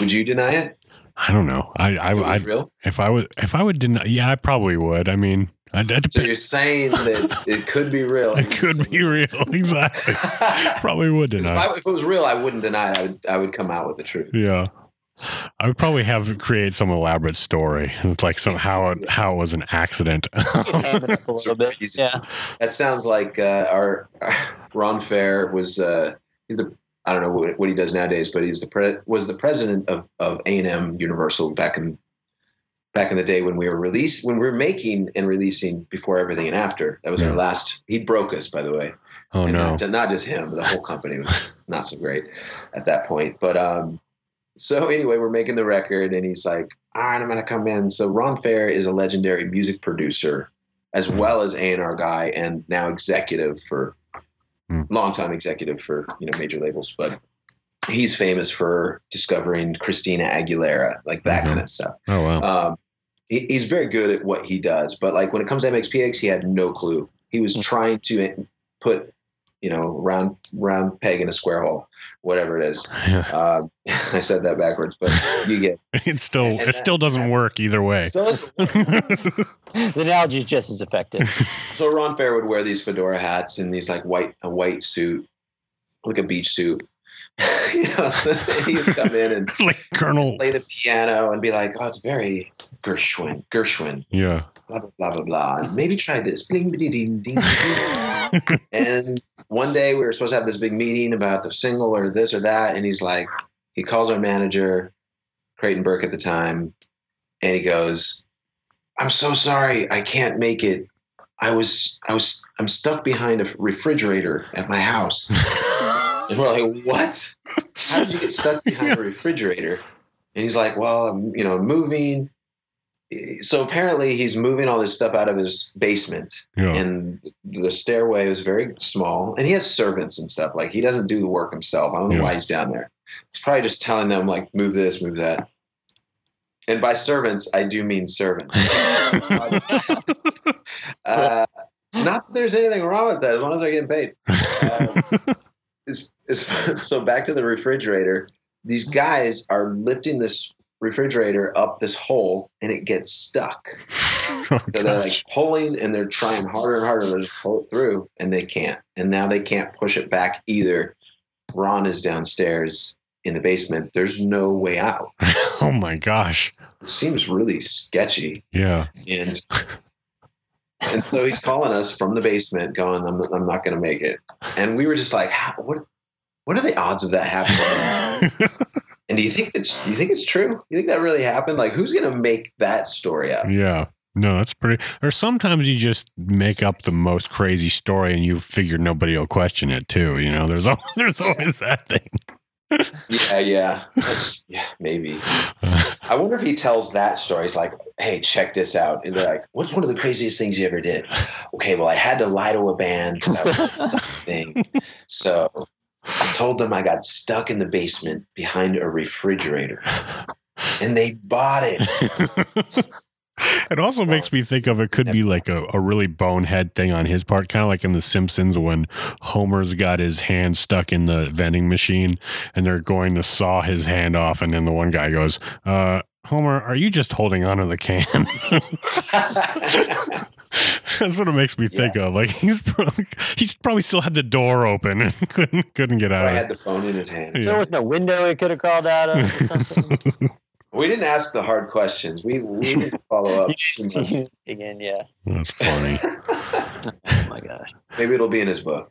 would you deny it? I don't know. I I, If I real. if I would if I would deny yeah, I probably would. I mean, I, So you're saying that it could be real. it could be real. Exactly. Probably would if, deny. I, if it was real, I wouldn't deny it. I would, I would come out with the truth. Yeah. I would probably have create some elaborate story, like some how it how it was an accident. Ham it up a little bit. Yeah. That sounds like uh, our Ron Fair was. Uh, he's the I don't know what, what he does nowadays, but he's the pre- was the president of of A and M Universal back in back in the day when we were released when we were making and releasing before everything and after. That was our last. He broke us, by the way. oh and no. not, not just him, but the whole company was not so great at that point. But um, so anyway, we're making the record, and he's like, "All right, I'm going to come in." So Ron Fair is a legendary music producer, as well as A and R guy, and now executive for Hmm. longtime executive for you know major labels, but. He's famous for discovering Christina Aguilera, like that Mhm. kind of stuff. Oh wow. Um, he, he's very good at what he does, but like when it comes to MXPX, he had no clue. He was trying to put you know, round round peg in a square hole, whatever it is. Uh, I said that backwards, but you get it still And it still doesn't work either way. Still doesn't The analogy is just as effective. so Ron Fair would wear these fedora hats and these like white a white suit, like a beach suit. you know, he'd come in and like Colonel. play the piano and be like, "Oh, it's very Gershwin, Gershwin, Yeah. Blah blah blah blah blah." And maybe try this, bling bling ding ding. ding. and one day we were supposed to have this big meeting about the single or this or that, and he's like, he calls our manager, Creighton Burke at the time, and he goes, "I'm so sorry, I can't make it. I was, I was, I'm stuck behind a refrigerator at my house." And we're like, "What? How did you get stuck behind a refrigerator?" And he's like, "Well, I'm, you know, moving." So apparently, he's moving all this stuff out of his basement. Yeah. and the stairway was very small. And he has servants and stuff. Like he doesn't do the work himself. I don't know Yeah. why he's down there. He's probably just telling them like move this move that. And by servants i do mean servants. Uh, not that there's anything wrong with that as long as they're getting paid. Uh, is, is, so back to the refrigerator. These guys are lifting this refrigerator up this hole and it gets stuck oh, so they're like pulling and they're trying harder and harder to pull it through and they can't. And now they can't push it back either. Ron is downstairs in the basement. There's no way out. oh my gosh. It seems really sketchy. Yeah. And and so he's calling us from the basement going, I'm, I'm not going to make it. And we were just like, "How- what, what are the odds of that happening? and do you think that's, do you think it's true? You think that really happened? Like who's going to make that story up? yeah. No, that's pretty. Or sometimes you just make up the most crazy story and you figure nobody will question it too. You know, there's always, there's always that thing. Yeah, yeah. That's, yeah, maybe. I wonder if he tells that story. He's like, hey, check this out. And they're like, what's one of the craziest things you ever did? Okay, well, I had to lie to a band because I was doing something. So I told them I got stuck in the basement behind a refrigerator and they bought it. It also makes me think of it could be like a, a really bonehead thing on his part, kind of like in The Simpsons when Homer's got his hand stuck in the vending machine and they're going to saw his hand off, and then the one guy goes, uh, Homer, are you just holding onto the can? That's what it makes me think of. Like he's probably, he's probably still had the door open and couldn't couldn't get out of I out. had the phone in his hand. Yeah. There was no window he could have crawled out of. Or something. We didn't ask the hard questions. We, we didn't follow up. Again, yeah. That's funny. Oh my gosh. Maybe it'll be in his book.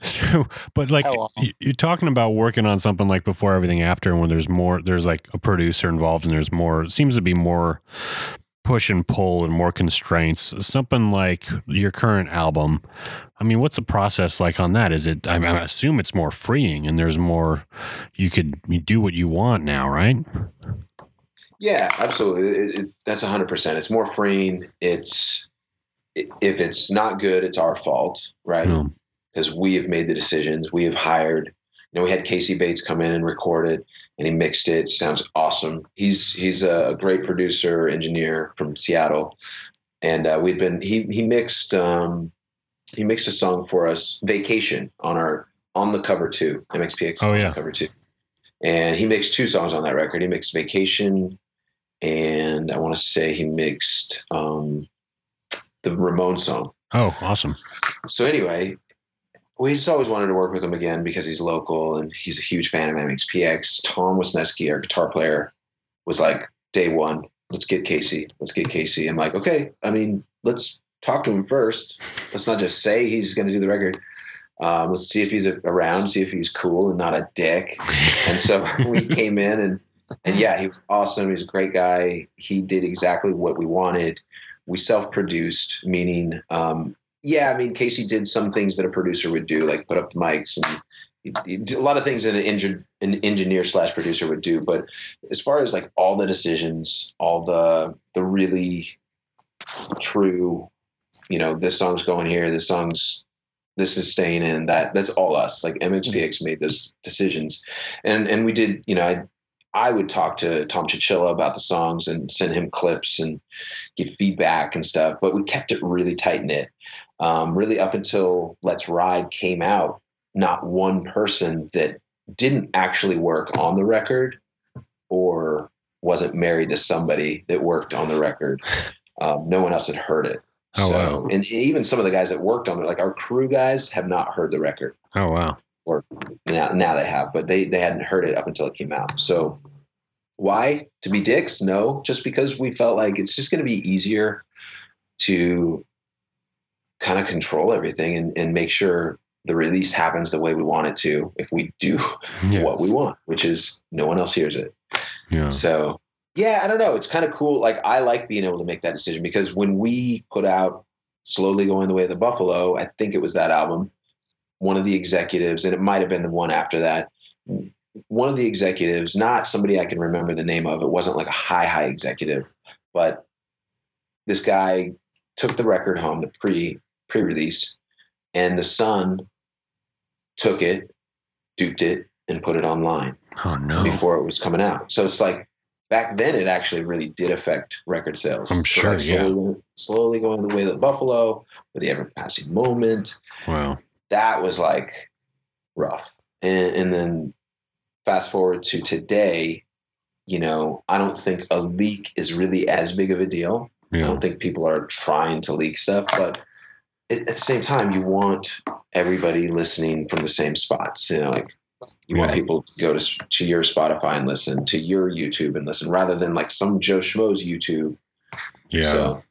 So, but like you- you're talking about working on something like before everything after, and when there's more, there's like a producer involved, and there's more. Seems to be more push and pull and more constraints. Something like your current album. I mean, what's the process like on that? Is it? I, I assume it's more freeing, and there's more. You could you do what you want now, right? Yeah, absolutely. It, it, that's hundred percent. It's more freeing. It's if it's not good, it's our fault, right? Because we have made the decisions. We have hired. You know, we had Casey Bates come in and record it, and he mixed it. Sounds awesome. He's he's a great producer engineer from Seattle, and uh, we've been he he mixed um, he mixed a song for us, Vacation, on our on the cover two, MXPX Oh, yeah. cover two, and he mixed two songs on that record. He mixed Vacation and I want to say he mixed um, the Ramon song. Oh, awesome. So anyway, we just always wanted to work with him again because he's local and he's a huge fan of MXPX. Tom Wisniewski, our guitar player, was like, day one, let's get Casey. Let's get Casey. I'm like, okay. I mean, let's talk to him first. Let's not just say he's going to do the record. Um, let's see if he's around, see if he's cool and not a dick. And so we came in and and yeah, he was awesome. He's a great guy. He did exactly what we wanted. We self-produced, meaning, um, yeah, I mean, Casey did some things that a producer would do, like put up the mics and a lot of things that an, engin- an engineer slash producer would do. But as far as like all the decisions, all the the really true, you know, this song's going here, this song's this is staying in that that's all us. Like mxpx made those decisions. And and we did you know i i would talk to tom chichilla about the songs and send him clips and give feedback and stuff but we kept it really tight knit um, really up until Let's Ride came out, not one person that didn't actually work on the record or wasn't married to somebody that worked on the record. Um, no one else had heard it. Oh, wow. And even some of the guys that worked on it, like our crew guys, have not heard the record. Oh wow. Or now, now they have, but they they hadn't heard it up until it came out. So why to be dicks? No, just because we felt like it's just going to be easier to kind of control everything and, and make sure the release happens the way we want it to if we do Yeah. what we want, which is no one else hears it. Yeah. So yeah, I don't know. It's kind of cool. Like I like being able to make that decision because when we put out slowly going the way of the buffalo, I think it was that album. One of the executives, and it might have been the one after that. One of the executives, not somebody I can remember the name of. It wasn't like a high high executive, but this guy took the record home, the pre pre release, and the son took it, duped it, and put it online Oh no. before it was coming out. So it's like back then it actually really did affect record sales. I'm So, sure, like, yeah. slowly, slowly going the way of the Buffalo, or the ever passing moment. Wow. That was like rough. And, and then fast forward to today, you know, I don't think a leak is really as big of a deal. I don't think people are trying to leak stuff, but at, at the same time, you want everybody listening from the same spots. You know, like you want people to go to, to your Spotify and listen, to your YouTube and listen, rather than like some Joe Schmo's YouTube. Yeah. So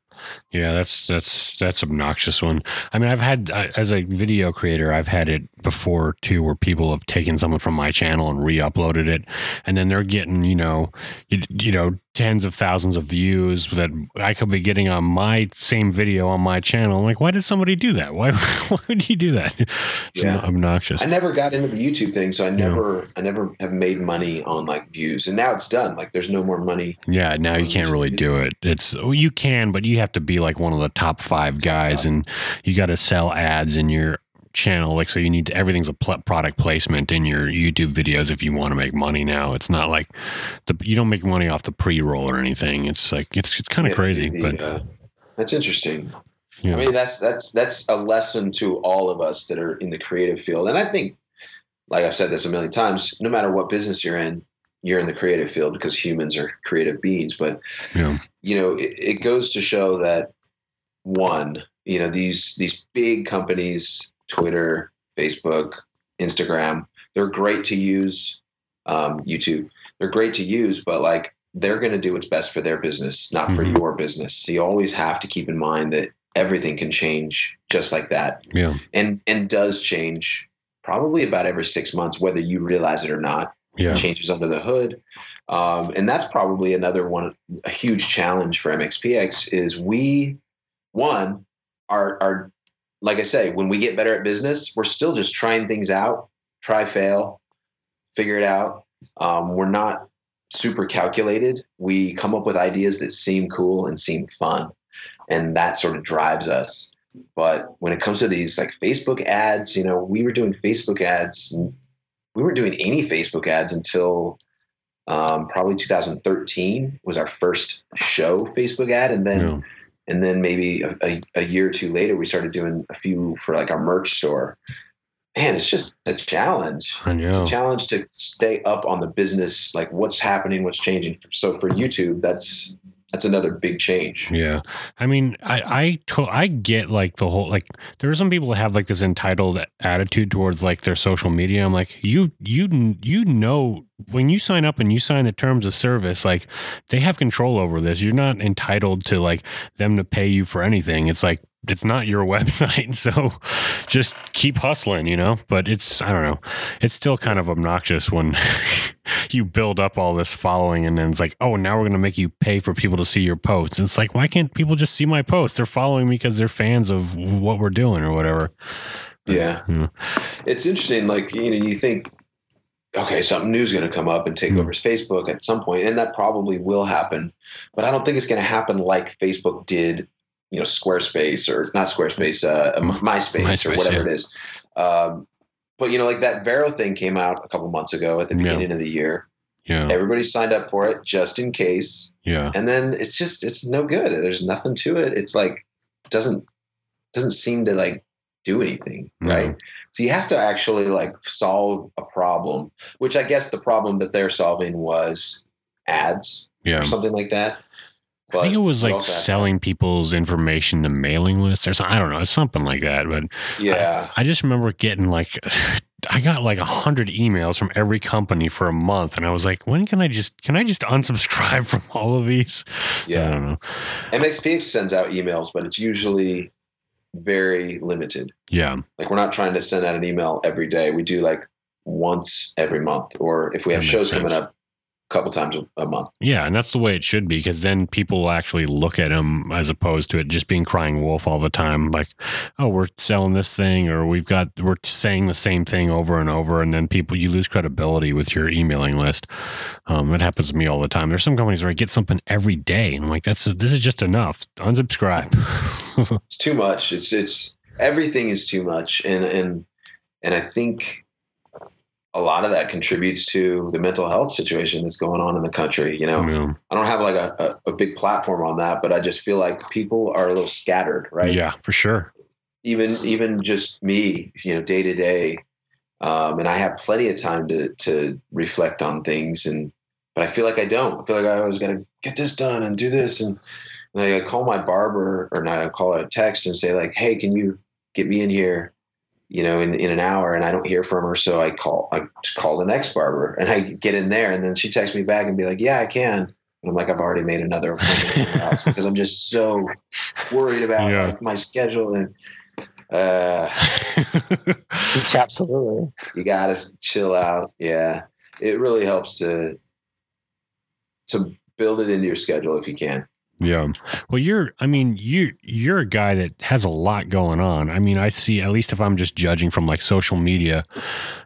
Yeah, that's that's that's obnoxious one. I mean, I've had I- as a video creator, I've had it before too, where people have taken someone from my channel and re-uploaded it, and then they're getting you know, you, you know, tens of thousands of views that I could be getting on my same video on my channel. I'm like, why did somebody do that? Why why would you do that? It's Yeah. obnoxious. I never got into the YouTube thing, so I never, I never have made money on like views, and now it's done. Like, there's no more money. Yeah, now you can't really do it. It's well, you can, but you have to be like one of the top five guys, and you got to sell ads in your channel. Like, so you need to, everything's a pl- product placement in your YouTube videos if you want to make money. Now it's not like the you don't make money off the pre roll or anything. It's like it's it's kind of Yeah, crazy, the, but uh, that's interesting. yeah, I mean, that's that's that's a lesson to all of us that are in the creative field. And I think, like I've said this a million times, no matter what business you're in, you're in the creative field because humans are creative beings. But yeah, you know, it, it goes to show that one, you know, these these big companies, Twitter, Facebook, Instagram, they're great to use. Um, YouTube, they're great to use, but like they're going to do what's best for their business, not for Mhm. your business. So you always have to keep in mind that everything can change just like that, yeah, and and does change probably about every six months, whether you realize it or not yeah, changes under the hood. Um, and that's probably another one, a huge challenge for MXPX is we, one, are, are, like I say, when we get better at business, we're still just trying things out, try, fail, figure it out. Um, we're not super calculated. We come up with ideas that seem cool and seem fun. And that sort of drives us. But when it comes to these like Facebook ads, you know, we were doing Facebook ads we weren't doing any Facebook ads until um, probably 2013 was our first show Facebook ad, and then yeah, and then maybe a, a, a year or two later we started doing a few for like our merch store. Man, it's just a challenge. It's a challenge to stay up on the business, like what's happening, what's changing. So for YouTube, that's that's another big change. Yeah, I mean, I I to- I get like the whole like there are some people that have like this entitled attitude towards like their social media. I'm like, you you you know when you sign up and you sign the terms of service, like they have control over this. You're not entitled to like them to pay you for anything. It's like it's not your website, so just keep hustling, you know. But it's I don't know, it's still kind of obnoxious when you build up all this following and then it's like, oh, now we're gonna make you pay for people to see your posts. It's like, why can't people just see my posts? They're following me because they're fans of what we're doing or whatever. Yeah. Yeah. It's interesting. Like, you know, you think, okay, something new is going to come up and take Hmm. over Facebook at some point, and that probably will happen. But I don't think it's going to happen like Facebook did, you know, Squarespace or not Squarespace, uh, MySpace, MySpace, or whatever yeah. it is. Um, but, you know, like that Vero thing came out a couple months ago at the Yeah. beginning of the year. Yeah, Everybody signed up for it just in case. yeah, And then it's just, it's no good. There's nothing to it. It's like, doesn't, doesn't seem to like do anything, No. right? So you have to actually like solve a problem, which I guess the problem that they're solving was ads Yeah. or something like that. I think it was like selling people's information to mailing lists or something. I don't know. Something like that. But Yeah. I just remember getting like, I got like a hundred emails from every company for a month, and I was like, when can I just can I just unsubscribe from all of these? Yeah, I don't know. MXPX sends out emails, but it's usually very limited. Yeah, Like we're not trying to send out an email every day. We do like once every month, or if we have shows coming up, couple times a, month. yeah, and that's the way it should be because then people will actually look at them as opposed to it just being crying wolf all the time. Like, oh, we're selling this thing, or we've got we're saying the same thing over and over, and then people you lose credibility with your emailing list. Um, it happens to me all the time. There's some companies where I get something every day, and I'm like, that's this is just enough. Unsubscribe. It's too much. It's it's everything is too much, and and and I think a lot of that contributes to the mental health situation that's going on in the country. You know, Yeah. I don't have like a, a, a big platform on that, but I just feel like people are a little scattered, right? Yeah, for sure. even even just me, you know, day to day, um, and I have plenty of time to to reflect on things, and but I feel like I don't. I feel like I always got to get this done and do this, and, and I call my barber or not. I call a text and say like, "Hey, can you get me in here?" You know, in, in an hour, and I don't hear from her, so I call. I call the next barber, and I get in there, and then she texts me back and be like, "Yeah, I can." And I'm like, I've already made another appointment somewhere else because I'm just so worried about Yeah. like, my schedule and uh, Absolutely. you gotta chill out. Yeah, it really helps to to build it into your schedule if you can. Yeah. Well, you're, I mean, you, you're a guy that has a lot going on. I mean, I see, at least if I'm just judging from like social media,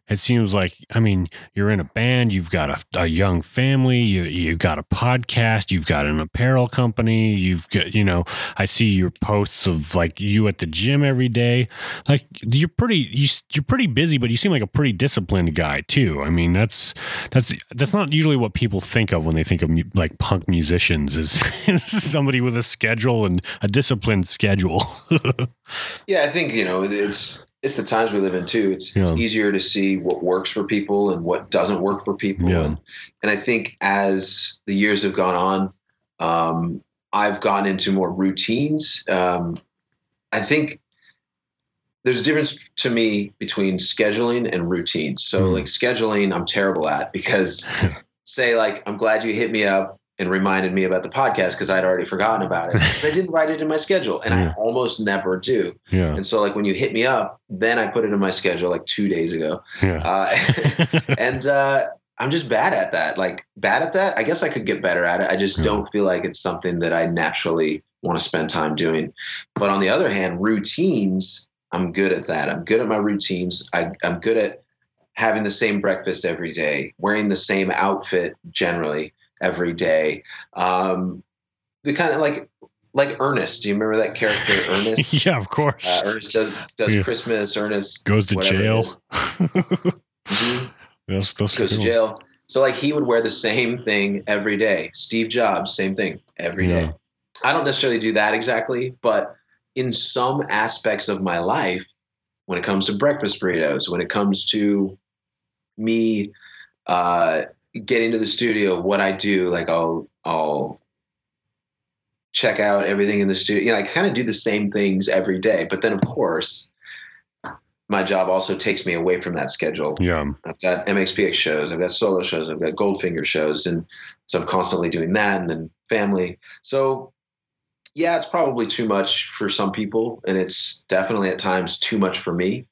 it seems like, I mean, you're in a band, you've got a, a young family, you, you've got a podcast, you've got an apparel company, you've got, you know, I see your posts of like you at the gym every day. Like you're pretty, you, you're pretty busy, but you seem like a pretty disciplined guy too. I mean, that's, that's, that's not usually what people think of when they think of mu- like punk musicians is, is somebody with a schedule and a disciplined schedule. Yeah, I think you know it's it's the times we live in too. It's, Yeah. it's easier to see what works for people and what doesn't work for people. Yeah. And, and I think as the years have gone on, um, I've gotten into more routines. Um, I think there's a difference to me between scheduling and routine. So Mhm. like scheduling, I'm terrible at because say like, I'm glad you hit me up and reminded me about the podcast because I'd already forgotten about it because I didn't write it in my schedule and Yeah. I almost never do. yeah. And so like when you hit me up, then I put it in my schedule like two days ago. Yeah. Uh, and uh, I'm just bad at that. Like bad at that. I guess I could get better at it. I just Yeah. don't feel like it's something that I naturally want to spend time doing. But on the other hand, routines, I'm good at that. I'm good at my routines. I, I'm good at having the same breakfast every day, wearing the same outfit generally every day. Um, the kind of like like Ernest. Do you remember that character Ernest? yeah, of course. Uh, Ernest does does Yeah. Christmas. Ernest Goes to jail. Mhm. That's, that's goes to jail. So like he would wear the same thing every day. Steve Jobs, same thing every day. Yeah. I don't necessarily do that exactly, but in some aspects of my life, when it comes to breakfast burritos, when it comes to me uh, getting to the studio, what I do, like I'll I'll check out everything in the studio. You know, I kind of do the same things every day. But then, of course, my job also takes me away from that schedule. Yeah. I've got MXPX shows, I've got solo shows, I've got Goldfinger shows, and so I'm constantly doing that, and then family. So, yeah, it's probably too much for some people, and it's definitely at times too much for me.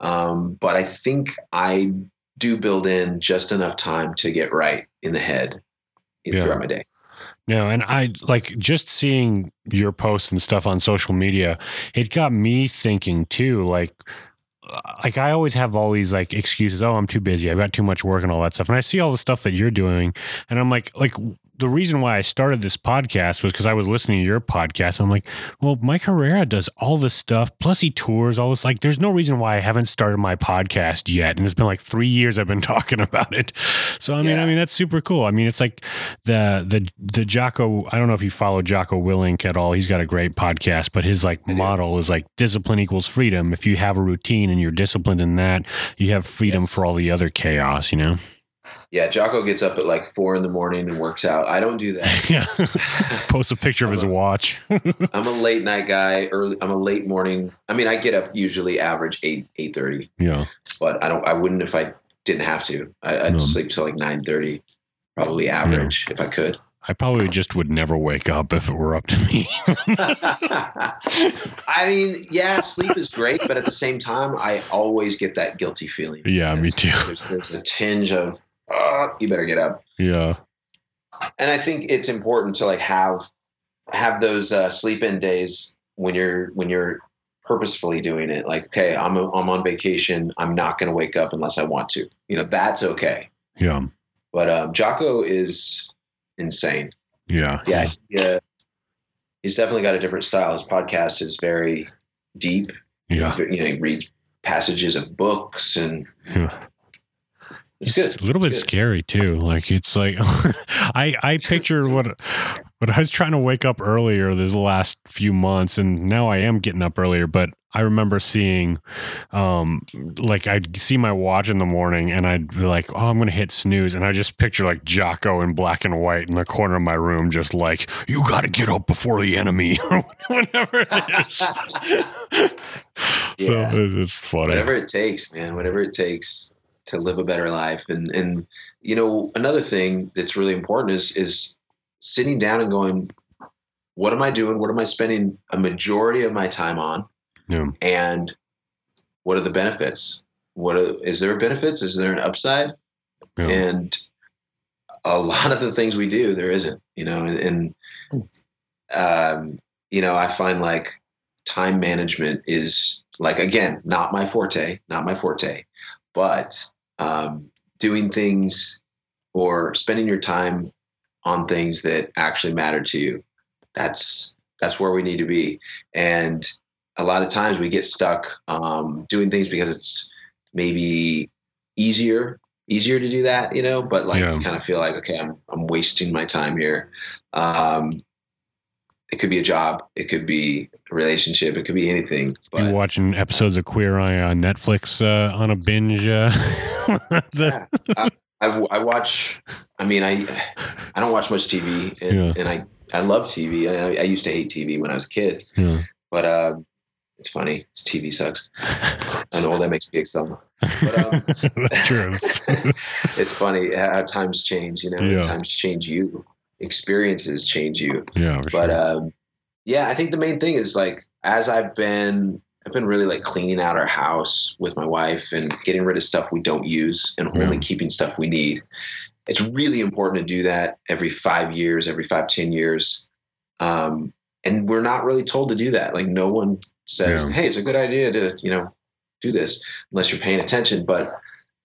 Um, but I think I do build in just enough time to get right in the head Yeah. throughout my day. No, and I like just seeing your posts and stuff on social media. It got me thinking too. Like, uh, like I always have all these like excuses. Oh, I'm too busy. I've got too much work and all that stuff. And I see all the stuff that you're doing, and I'm like, like, the reason why I started this podcast was because I was listening to your podcast. I'm like, well, Mike Herrera does all this stuff, plus he tours all this. Like, there's no reason why I haven't started my podcast yet, and it's been like three years I've been talking about it. So I mean, Yeah. I mean that's super cool. I mean, it's like the the the Jocko. I don't know if you follow Jocko Willink at all. He's got a great podcast, but his like model is like discipline equals freedom. If you have a routine and you're disciplined in that, you have freedom Yes. for all the other chaos. You know. Yeah, Jocko gets up at like four in the morning and works out. I don't do that. Yeah. Post a picture of his a- watch. I'm a late night guy. Early. I'm a late morning. I mean, I get up usually average eight eight thirty, yeah. but I don't. I wouldn't if I didn't have to. I, I'd No. sleep till like nine thirty, probably average if I could. I probably just would never wake up if it were up to me. I mean, yeah, sleep is great, but at the same time, I always get that guilty feeling. Yeah, me too. There's, there's a tinge of, uh, you better get up. yeah. And I think it's important to like have have those uh, sleep in days when you're when you're purposefully doing it. Like, okay, I'm I'm on vacation. I'm not going to wake up unless I want to. You know, that's okay. Yeah. But um, Jocko is insane. Yeah. Yeah, yeah. He's definitely got a different style. His podcast is very deep. Yeah. You know, he reads passages of books and Yeah. It's It's good. a little bit good. scary too. Like it's like I I picture what what I was trying to wake up earlier this last few months and now I am getting up earlier, but I remember seeing um like I'd see my watch in the morning and I'd be like, Oh, I'm gonna hit snooze and I just picture like Jocko in black and white in the corner of my room just like, You gotta get up before the enemy or whatever it is. Yeah. So it's funny. whatever it takes, man. Whatever it takes to live a better life. And and you know, another thing that's really important is is sitting down and going, what am I doing? What am I spending a majority of my time on? Yeah. And what are the benefits? What are, is there benefits? Is there an upside? Yeah. And a lot of the things we do, there isn't. You know, and, and um, you know, I find like time management is like again not my forte, not my forte, but um, doing things or spending your time on things that actually matter to you. That's that's where we need to be. And a lot of times we get stuck um, doing things because it's maybe easier easier to do that, you know. But like Yeah. you kind of feel like okay, I'm I'm wasting my time here. Um, it could be a job, it could be a relationship, it could be anything. you But watching episodes of Queer Eye on Netflix uh, on a binge? Uh, the- I, I watch. I mean, I I don't watch much TV, and, Yeah. and I I love TV. I, I used to hate TV when I was a kid, yeah. but um, it's funny. It's TV sucks. I know that makes me excited. But um, That's true. it's funny how times change. You know, Yeah. times change you. Experiences change you. Yeah, for But sure. um, yeah, I think the main thing is like as I've been, I've been really like cleaning out our house with my wife and getting rid of stuff we don't use and only keeping stuff we need. It's really important to do that every five years, every five ten years. Um, and we're not really told to do that. Like no one says, Yeah. "Hey, it's a good idea to you know do this," unless you're paying attention. But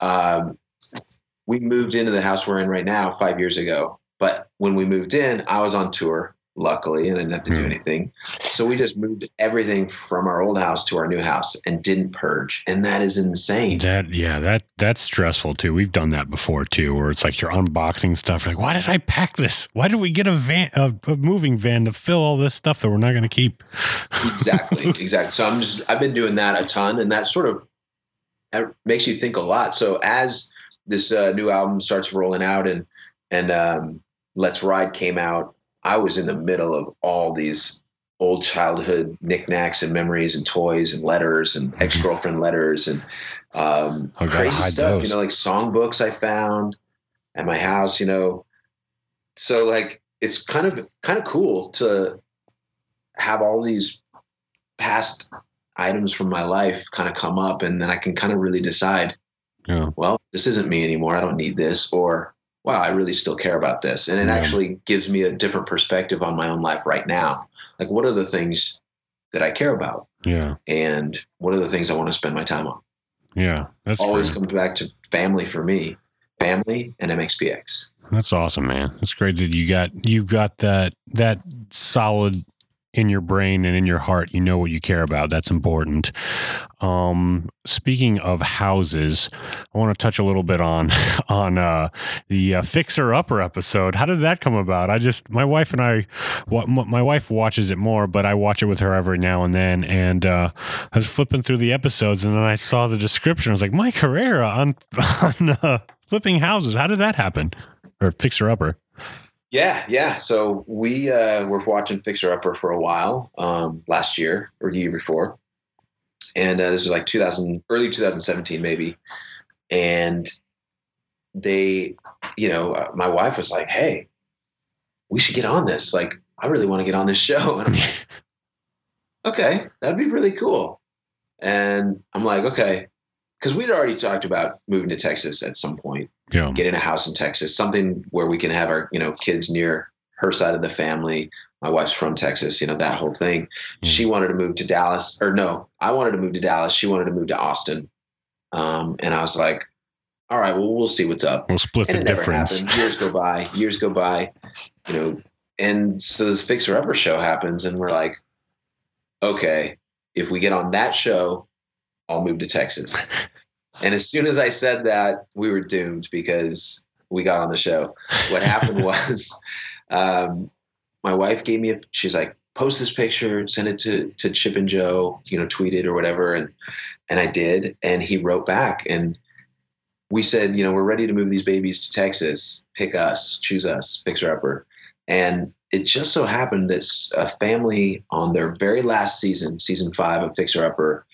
um, we moved into the house we're in right now five years ago. But when we moved in, I was on tour, luckily, and I didn't have to do Hmm. anything. So we just moved everything from our old house to our new house and didn't purge. And that is insane. that yeah, that that's stressful too. We've done that before too, where it's like you're unboxing stuff. You're like, why did I pack this? Why did we get a van, a, a moving van to fill all this stuff that we're not going to keep? exactly exactly so i'm just i've been doing that a ton and that sort of that makes you think a lot so as this uh, new album starts rolling out and and um, let's ride came out i was in the middle of all these old childhood knickknacks and memories and toys and letters and ex-girlfriend letters and um, Oh, crazy stuff those. you know like songbooks i found at my house you know so like it's kind of kind of cool to have all these past items from my life kind of come up and then I can kind of really decide, Yeah, well, this isn't me anymore. I don't need this or wow, I really still care about this. And it Yeah. actually gives me a different perspective on my own life right now. Like what are the things that I care about yeah, and what are the things I want to spend my time on? yeah. That's Always great. comes back to family for me. family, and MXPX. That's awesome, man. It's great that you got you got that that solid in your brain and in your heart. You know what you care about. That's important. Um, speaking of houses, I want to touch a little bit on on uh, the uh, Fixer Upper episode. How did that come about? I just my wife and I, my wife watches it more, but I watch it with her every now and then. And uh, I was flipping through the episodes, and then I saw the description. I was like, Mike Herrera on on uh, flipping houses. How did that happen? Or Fixer Upper? Yeah, yeah. So we uh, were watching Fixer Upper for a while um, last year or the year before, and uh, this was like 2000, early 2017 maybe, and they, you know, uh, my wife was like, "Hey, we should get on this. Like, I really want to get on this show." And I'm like, "Okay, that'd be really cool." And I'm like, "Okay," because we'd already talked about moving to Texas at some point Yeah. getting a house in Texas, something where we can have our, you know, kids near her side of the family. My wife's from Texas, you know, that whole thing. Mm. She wanted to move to Dallas, or no, I wanted to move to Dallas. She wanted to move to Austin. Um, and I was like, all right, well, we'll see what's up. We'll split And the difference. Years go by, years go by, you know, and so this Fixer Upper show happens, and we're like, okay, if we get on that show, I'll move to Texas. And as soon as I said that, we were doomed because we got on the show. What happened was, um, my wife gave me a. She's like, post this picture, send it to to Chip and Jo, you know, tweet it or whatever, and and I did, and he wrote back, and we said, you know, we're ready to move these babies to Texas. Pick us, choose us, fixer upper, and it just so happened that a family on their very last season, season five of Fixer Upper,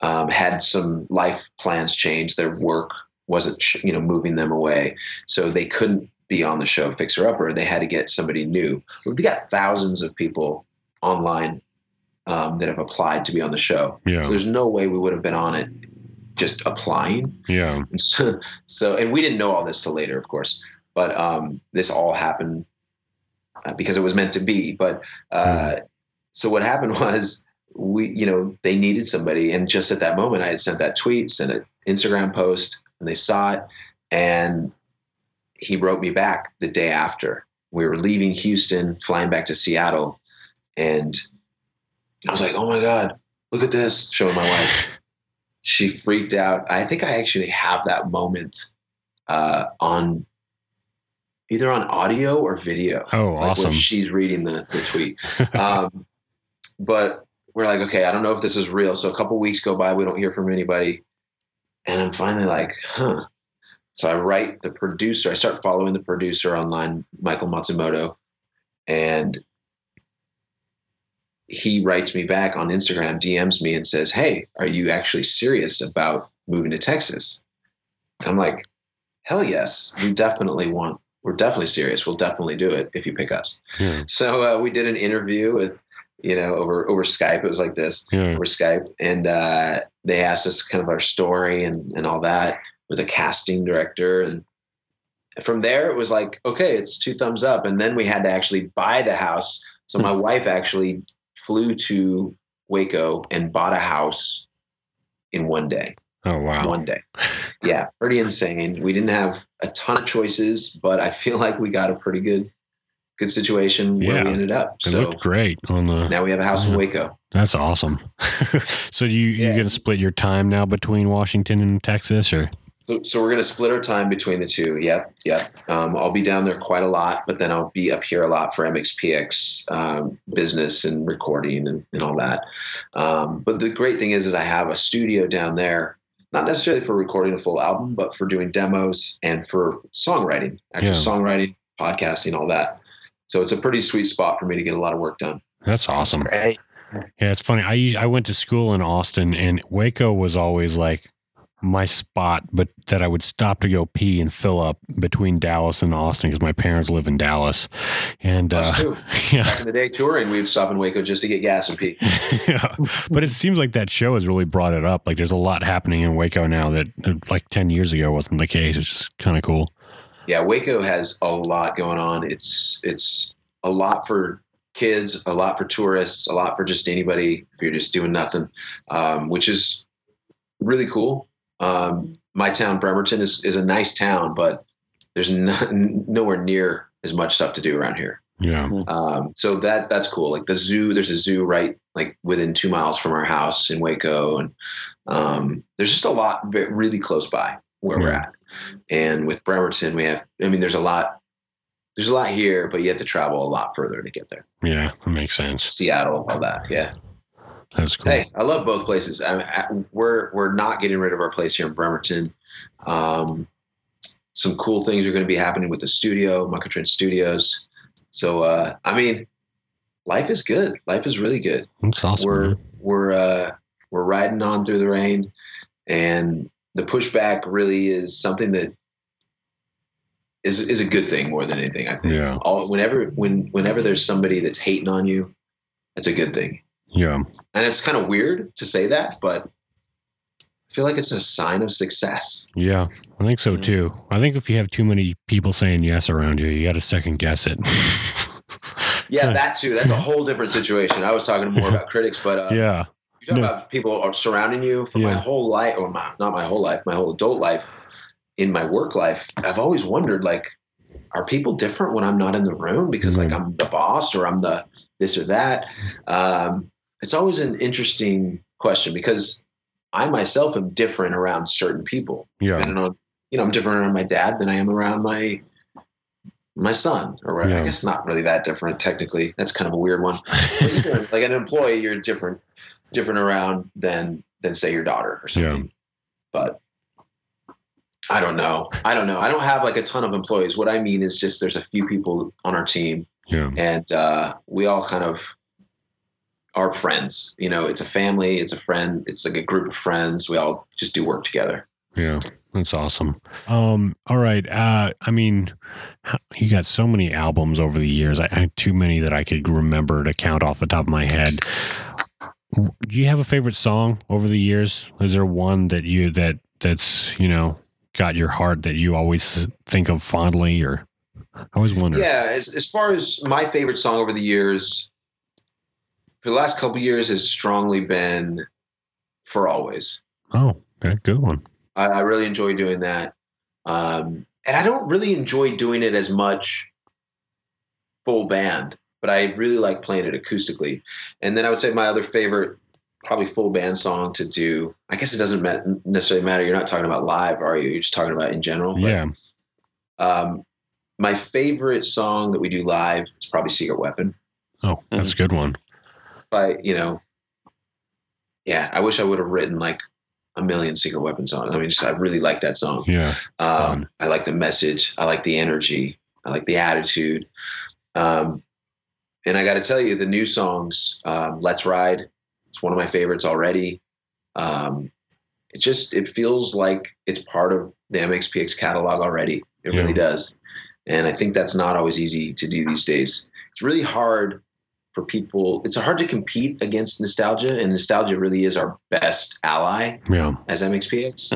um, had some life plans change. Their work wasn't, you know, moving them away, so they couldn't be on the show Fixer Upper. They had to get somebody new. We've got thousands of people online um, that have applied to be on the show. So Yeah. there's no way we would have been on it just applying. Yeah. And so, so and we didn't know all this till later, of course, but um, this all happened uh, because it was meant to be. But uh, so what happened was we, you know, they needed somebody, and just at that moment, I had sent that tweet, sent an Instagram post, and they saw it, and he wrote me back the day after. We were leaving Houston, flying back to Seattle, and I was like, "Oh my god, look at this!" Showing my wife she freaked out. I think I actually have that moment uh, on either on audio or video. Oh, like awesome. She's reading the, the tweet. um, but we're like, okay, I don't know if this is real. So a couple weeks go by, we don't hear from anybody. And I'm finally like, huh. So I write the producer, I start following the producer online, Michael Matsumoto, and he writes me back on Instagram, DMs me and says, Hey, are you actually serious about moving to Texas? I'm like, Hell yes, we definitely want, we're definitely serious. We'll definitely do it if you pick us. Yeah. So uh, we did an interview with, you know, over over Skype. It was like this Yeah. over Skype, and uh, they asked us kind of our story and and all that with a casting director, and from there it was like, okay, it's two thumbs up, and then we had to actually buy the house. So my wife actually flew to Waco and bought a house in one day Oh wow. one day. Yeah, pretty insane. We didn't have a ton of choices, but I feel like we got a pretty good good situation where Yeah. we ended up. It So looked great on the. now we have a house in Waco. That's awesome. so you you Yeah. gonna split your time now between Washington and Texas, or So, so we're going to split our time between the two. Yep, yep. Um, I'll be down there quite a lot, but then I'll be up here a lot for MXPX um, business and recording and, and all that. Um, but the great thing is, is I have a studio down there, not necessarily for recording a full album, but for doing demos and for songwriting, actual Yeah. songwriting, podcasting, all that. So it's a pretty sweet spot for me to get a lot of work done. that's awesome. Great. Yeah, it's funny. I I went to school in Austin, and Waco was always like my spot, but that I would stop to go pee and fill up between Dallas and Austin because my parents live in Dallas, and uh, too. yeah. Back in the day touring, we would stop in Waco just to get gas and pee. yeah. But it seems like that show has really brought it up. Like there's a lot happening in Waco now that uh, like 10 years ago wasn't the case. It's just kind of cool. Yeah, Waco has a lot going on. It's it's a lot for kids, a lot for tourists, a lot for just anybody if you're just doing nothing, um, which is really cool. Um, my town, Bremerton, is is a nice town, but there's no, nowhere near as much stuff to do around here. Yeah. Um, so that that's cool. Like the zoo, there's a zoo right like within two miles from our house in Waco, and um, there's just a lot really close by where we're at. And with Bremerton, we have. I mean, there's a lot. There's a lot here, but you have to travel a lot further to get there. Yeah. That makes sense. Seattle, all that. Yeah. That's cool. Hey, I love both places. I, I, we're we're not getting rid of our place here in Bremerton. Um, some cool things are going to be happening with the studio, Monkey Trench Studios. So, uh, I mean, life is good. Life is really good. That's awesome. we're man. we're uh, we're riding on through the rain, and the pushback really is something that is is a good thing more than anything. I think. Yeah. All whenever when whenever there's somebody that's hating on you, that's a good thing. Yeah. And it's kind of weird to say that, but I feel like it's a sign of success. Yeah. I think so Mm. too. I think if you have too many people saying yes around you, you got to second guess it. Yeah, that too. That's a whole different situation. I was talking more about critics, but uh, yeah. Talk No. about people are surrounding you for my whole life, or my, not my whole life, my whole adult life. In my work life, I've always wondered, like, are people different when I'm not in the room because, like, Mhm. I'm the boss or I'm the this or that? Um, it's always an interesting question because I myself am different around certain people. Yeah. depending on you know i'm different around my dad than i am around my my son or Yeah. i guess not really that different technically that's kind of a weird one But you're different. like an employee you're different different around than than say your daughter or something but i don't know i don't know i don't have like a ton of employees what i mean is just there's a few people on our team Yeah. and uh, we all kind of are friends you know it's a family it's a friend it's like a group of friends we all just do work together Yeah, that's awesome. Um, all right. Uh, I mean, how- you got so many albums over the years. I, I had too many that I could remember to count off the top of my head. Do you have a favorite song over the years? Is there one that you that that's you know got your heart that you always think of fondly, or I always wonder. Yeah, as as far as my favorite song over the years, for the last couple years has strongly been "For Always." Oh, okay, good one. I, I really enjoy doing that, um, and I don't really enjoy doing it as much full band, but I really like playing it acoustically. And then I would say my other favorite, probably full band song to do. I guess it doesn't necessarily matter. You're not talking about live, are you? You're just talking about in general. But, Yeah. Um, my favorite song that we do live is probably "Secret Weapon." Oh, that's a good one. But you know, yeah, I wish I would have written like a million Secret Weapon songs. I mean, just I really like that song. Yeah. Um, I like the message. I like the energy. I like the attitude. Um, and I got to tell you, the new songs, um, "Let's Ride," it's one of my favorites already. Um, it just it feels like it's part of the MXPX catalog already. It Yeah. really does, and I think that's not always easy to do these days. It's really hard for people. It's hard to compete against nostalgia, and nostalgia really is our best ally Yeah. as MXPX.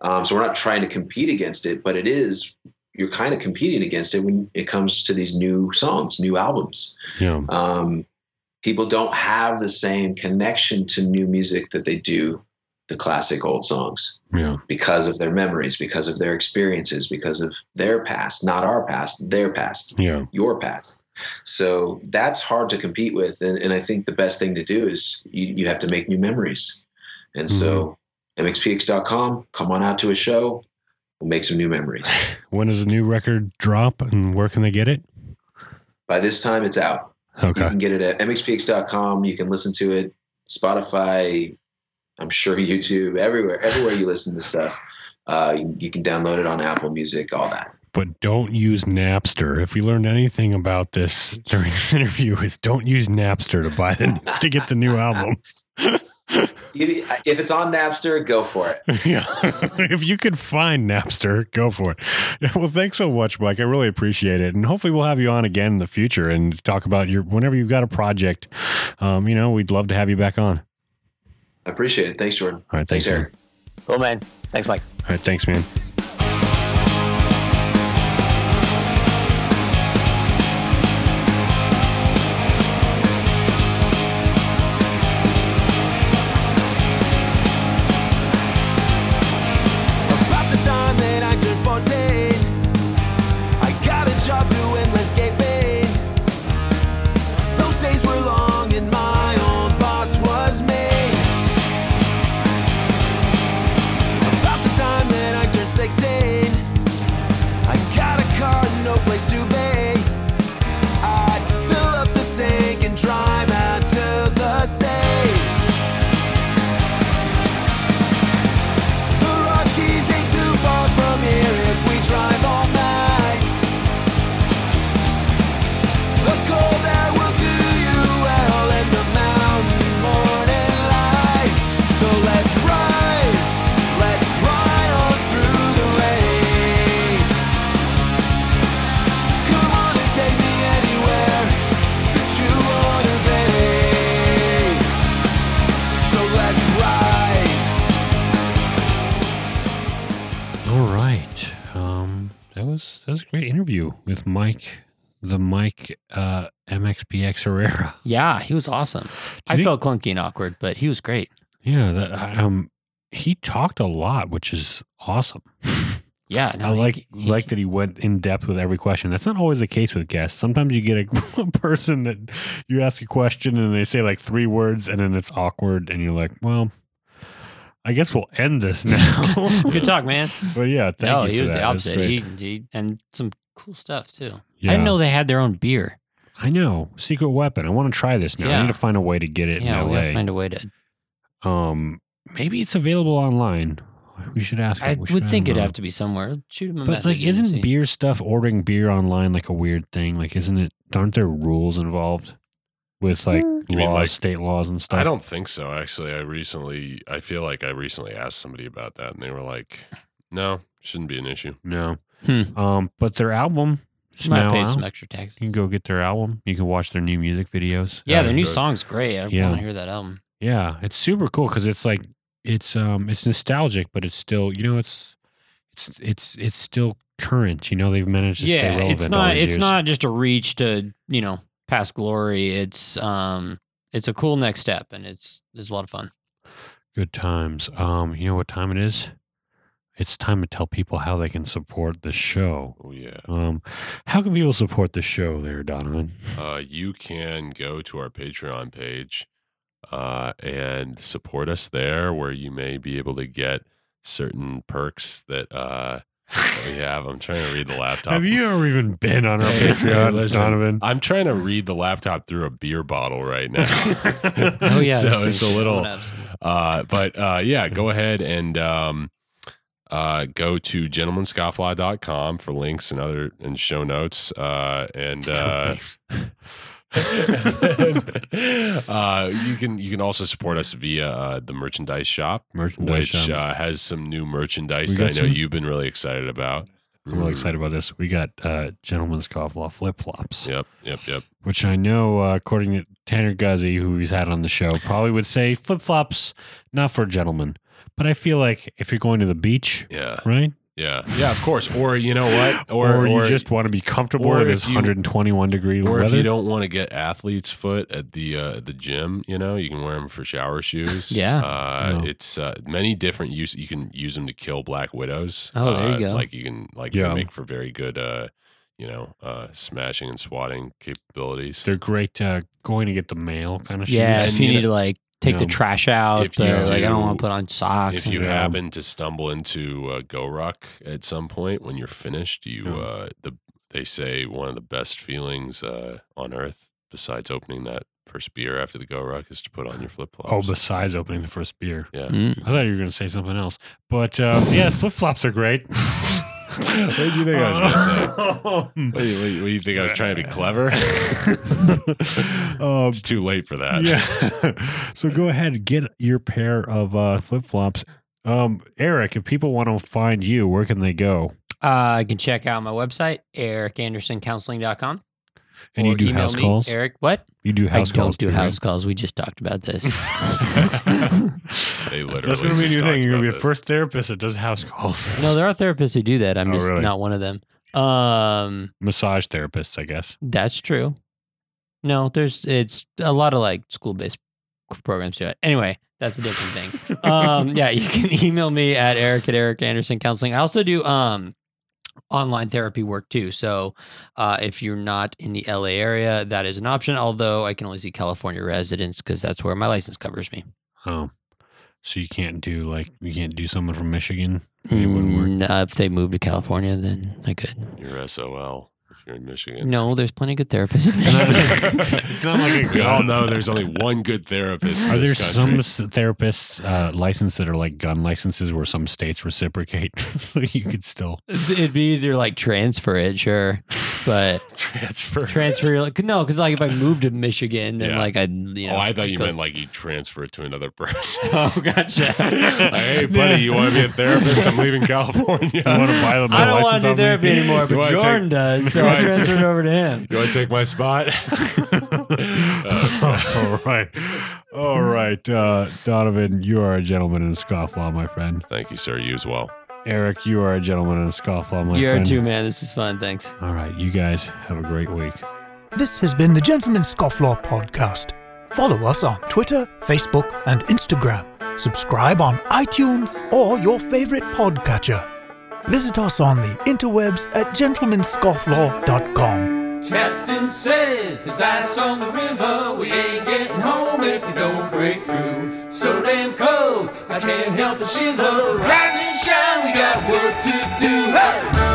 Um, so we're not trying to compete against it, but it is you're kind of competing against it when it comes to these new songs, new albums. Yeah. Um, people don't have the same connection to new music that they do the classic old songs Yeah. because of their memories, because of their experiences, because of their past, not our past, their past Yeah. your past. So that's hard to compete with. And, and I think the best thing to do is you, you have to make new memories. And so mxpx.com, come on out to a show. We'll make some new memories. When does the new record drop, and where can they get it? By this time, it's out. Okay. You can get it at mxpx.com. You can listen to it, Spotify, I'm sure YouTube, everywhere, everywhere you listen to stuff. Uh, you, you can download it on Apple Music, all that. but don't use Napster. If we learned anything about this during this interview, is don't use Napster to buy the to get the new album. If if it's on Napster, go for it. yeah, if you could find Napster, go for it. Well, thanks so much, Mike. I really appreciate it, and hopefully we'll have you on again in the future and talk about your whenever you've got a project. Um, you know, we'd love to have you back on. I appreciate it. Thanks, Jordan. All right, thanks, Eric. Cool, man. Thanks, Mike. All right, thanks, man. Great interview with Mike, the Mike uh, MXPX Herrera. Yeah, he was awesome. I think- felt clunky and awkward, but he was great. Yeah, that um, he talked a lot, which is awesome. Yeah, no, I he- like he- like that he went in depth with every question. That's not always the case with guests. Sometimes you get a, a person that you ask a question and they say like three words and then it's awkward and you're like, well, I guess we'll end this now. Good talk, man. but yeah, thank no, you. he for was that. the opposite. great. He, he and some cool stuff too. I didn't know they had their own beer. I know. Secret weapon. I want to try this now. I need to find a way to get it yeah, in LA. find a way to. Um, maybe it's available online. We should ask. I. Should would think it'd have to be somewhere. Shoot him a But message. like, isn't beer stuff ordering beer online like a weird thing? Like, isn't it? Aren't there rules involved with like You mean, laws, like- state laws and stuff? I don't think so. Actually, I recently, I feel like I recently asked somebody about that, and they were like, "No, shouldn't be an issue." No. Hmm. Um, but their album is Might now pay out. some extra taxes. You can go get their album. You can watch their new music videos. Yeah, Yeah, their new good. song's great. I Yeah. want to hear that album. Yeah, it's super cool because it's like it's um it's nostalgic, but it's still you know it's it's it's it's still current. You know they've managed to stay relevant. yeah, relevant. it's all not. these It's years. not just a reach to you know past glory. It's um, it's a cool next step, and it's it's a lot of fun. good times. Um, you know what time it is? It's time to tell people how they can support the show. Oh yeah. Um, how can people support the show there, Donovan? Uh, you can go to our Patreon page uh, and support us there, where you may be able to get certain perks that, uh, that we have. I'm trying to read the laptop. Have you ever even been on our Hey, Patreon, listen, Donovan? I'm trying to read the laptop through a beer bottle right now. Oh yeah, so this it's a little. Uh, but uh, yeah, go ahead and um, uh, go to gentlemanscofflaw.com for links and other and show notes. Uh, and uh, you can you can also support us via uh, the merchandise shop, Merchandise which shop. uh, has some new merchandise that I know some- you've been really excited about. I'm really excited about this. We got uh, Gentleman's Scofflaw flip flops. Yep, yep, yep. which I know, uh, according to Tanner Guzy, who he's had on the show, probably would say flip flops not for gentlemen. But I feel like if you're going to the beach, Yeah, right, yeah, yeah. Of course. Or you know what? or, you just want to be comfortable or in this you- 121 degree Or weather. if you don't want to get athlete's foot at the uh, the gym, you know, you can wear them for shower shoes. Yeah. uh, No. it's uh, many different use. You can use them to kill black widows. Oh, there you Uh, go. Like you can like Yeah. make for very good, uh, you know, uh, smashing and swatting capabilities. They're great uh, going to get the mail kind of shoes. Yeah, if you you need know- to like take the know, trash out, if you like I don't want to put on socks. If and- you Yeah. happen to stumble into a GORUCK at some point when you're finished, you Yeah. uh, the they say one of the best feelings uh, on earth, besides opening that first beer after the GORUCK, is to put on your flip flops. Oh, besides opening the first beer. yeah. Mm. I thought you were going to say something else. But uh, yeah, flip flops are great. what did you think I was going to say? What do, you, what do you- what do you think I was trying to be clever? um, it's too late for that. Yeah. so go ahead and get your pair of uh, flip flops. Um, Eric, if people want to find you, where can they go? Uh, you can check out my website, ericandersoncounseling.com. And you do email house me, calls. Eric, what? You do house I don't calls. do too, right? house calls. We just talked about this. They literally. That's going to be a just new thing. You're going to be about the first therapist that does house calls. no, there are therapists who do that. I'm Oh, just really? not one of them. Um, Massage therapists, I guess. that's true. No, there's it's a lot of like school based programs do it. Anyway, that's a different thing. um, yeah, you can email me at Eric at Eric Anderson Counseling. I also do um online therapy work too. So uh, if you're not in the LA area, that is an option. Although I can only see California residents because that's where my license covers me. Oh. So you can't do like you can't do someone from Michigan. It wouldn't work. Mm, uh, if they move to California, then I could. You're SOL if you're in Michigan. No, there's plenty of good therapists. It's not like a we all know there's only one good therapist. Are in there this some country. s- therapists uh, licensed that are like gun licenses where some states reciprocate? you could still. It'd be easier like transfer it, sure, but transfer? transfer like no, because like if I moved to Michigan, then Yeah. like I'd you know. oh, I thought you go- meant like you transfer it to another person. Oh, gotcha. Like, hey, buddy, you want to be a therapist? I'm leaving California. You want to buy them? I don't want to do therapy anymore, but wanna Jordan take- does, so I wanna transferred it over to him. You want to take my spot? All right, all right, uh, Donovan, you are a gentleman in scofflaw, my friend. Thank you, sir. You as well. Eric, you are a gentleman and a scofflaw, my friend. You're friend. too, man. This is fun. Thanks. All right, you guys have a great week. This has been the Gentleman's Scofflaw podcast. Follow us on Twitter, Facebook, and Instagram. Subscribe on iTunes or your favorite podcatcher. Visit us on the interwebs at gentlemanscofflaw.com. Captain says his ice on the river. We ain't getting home if we don't break through. So damn cold, I can't help but shiver. Rise and shine, we got work to do. Hey!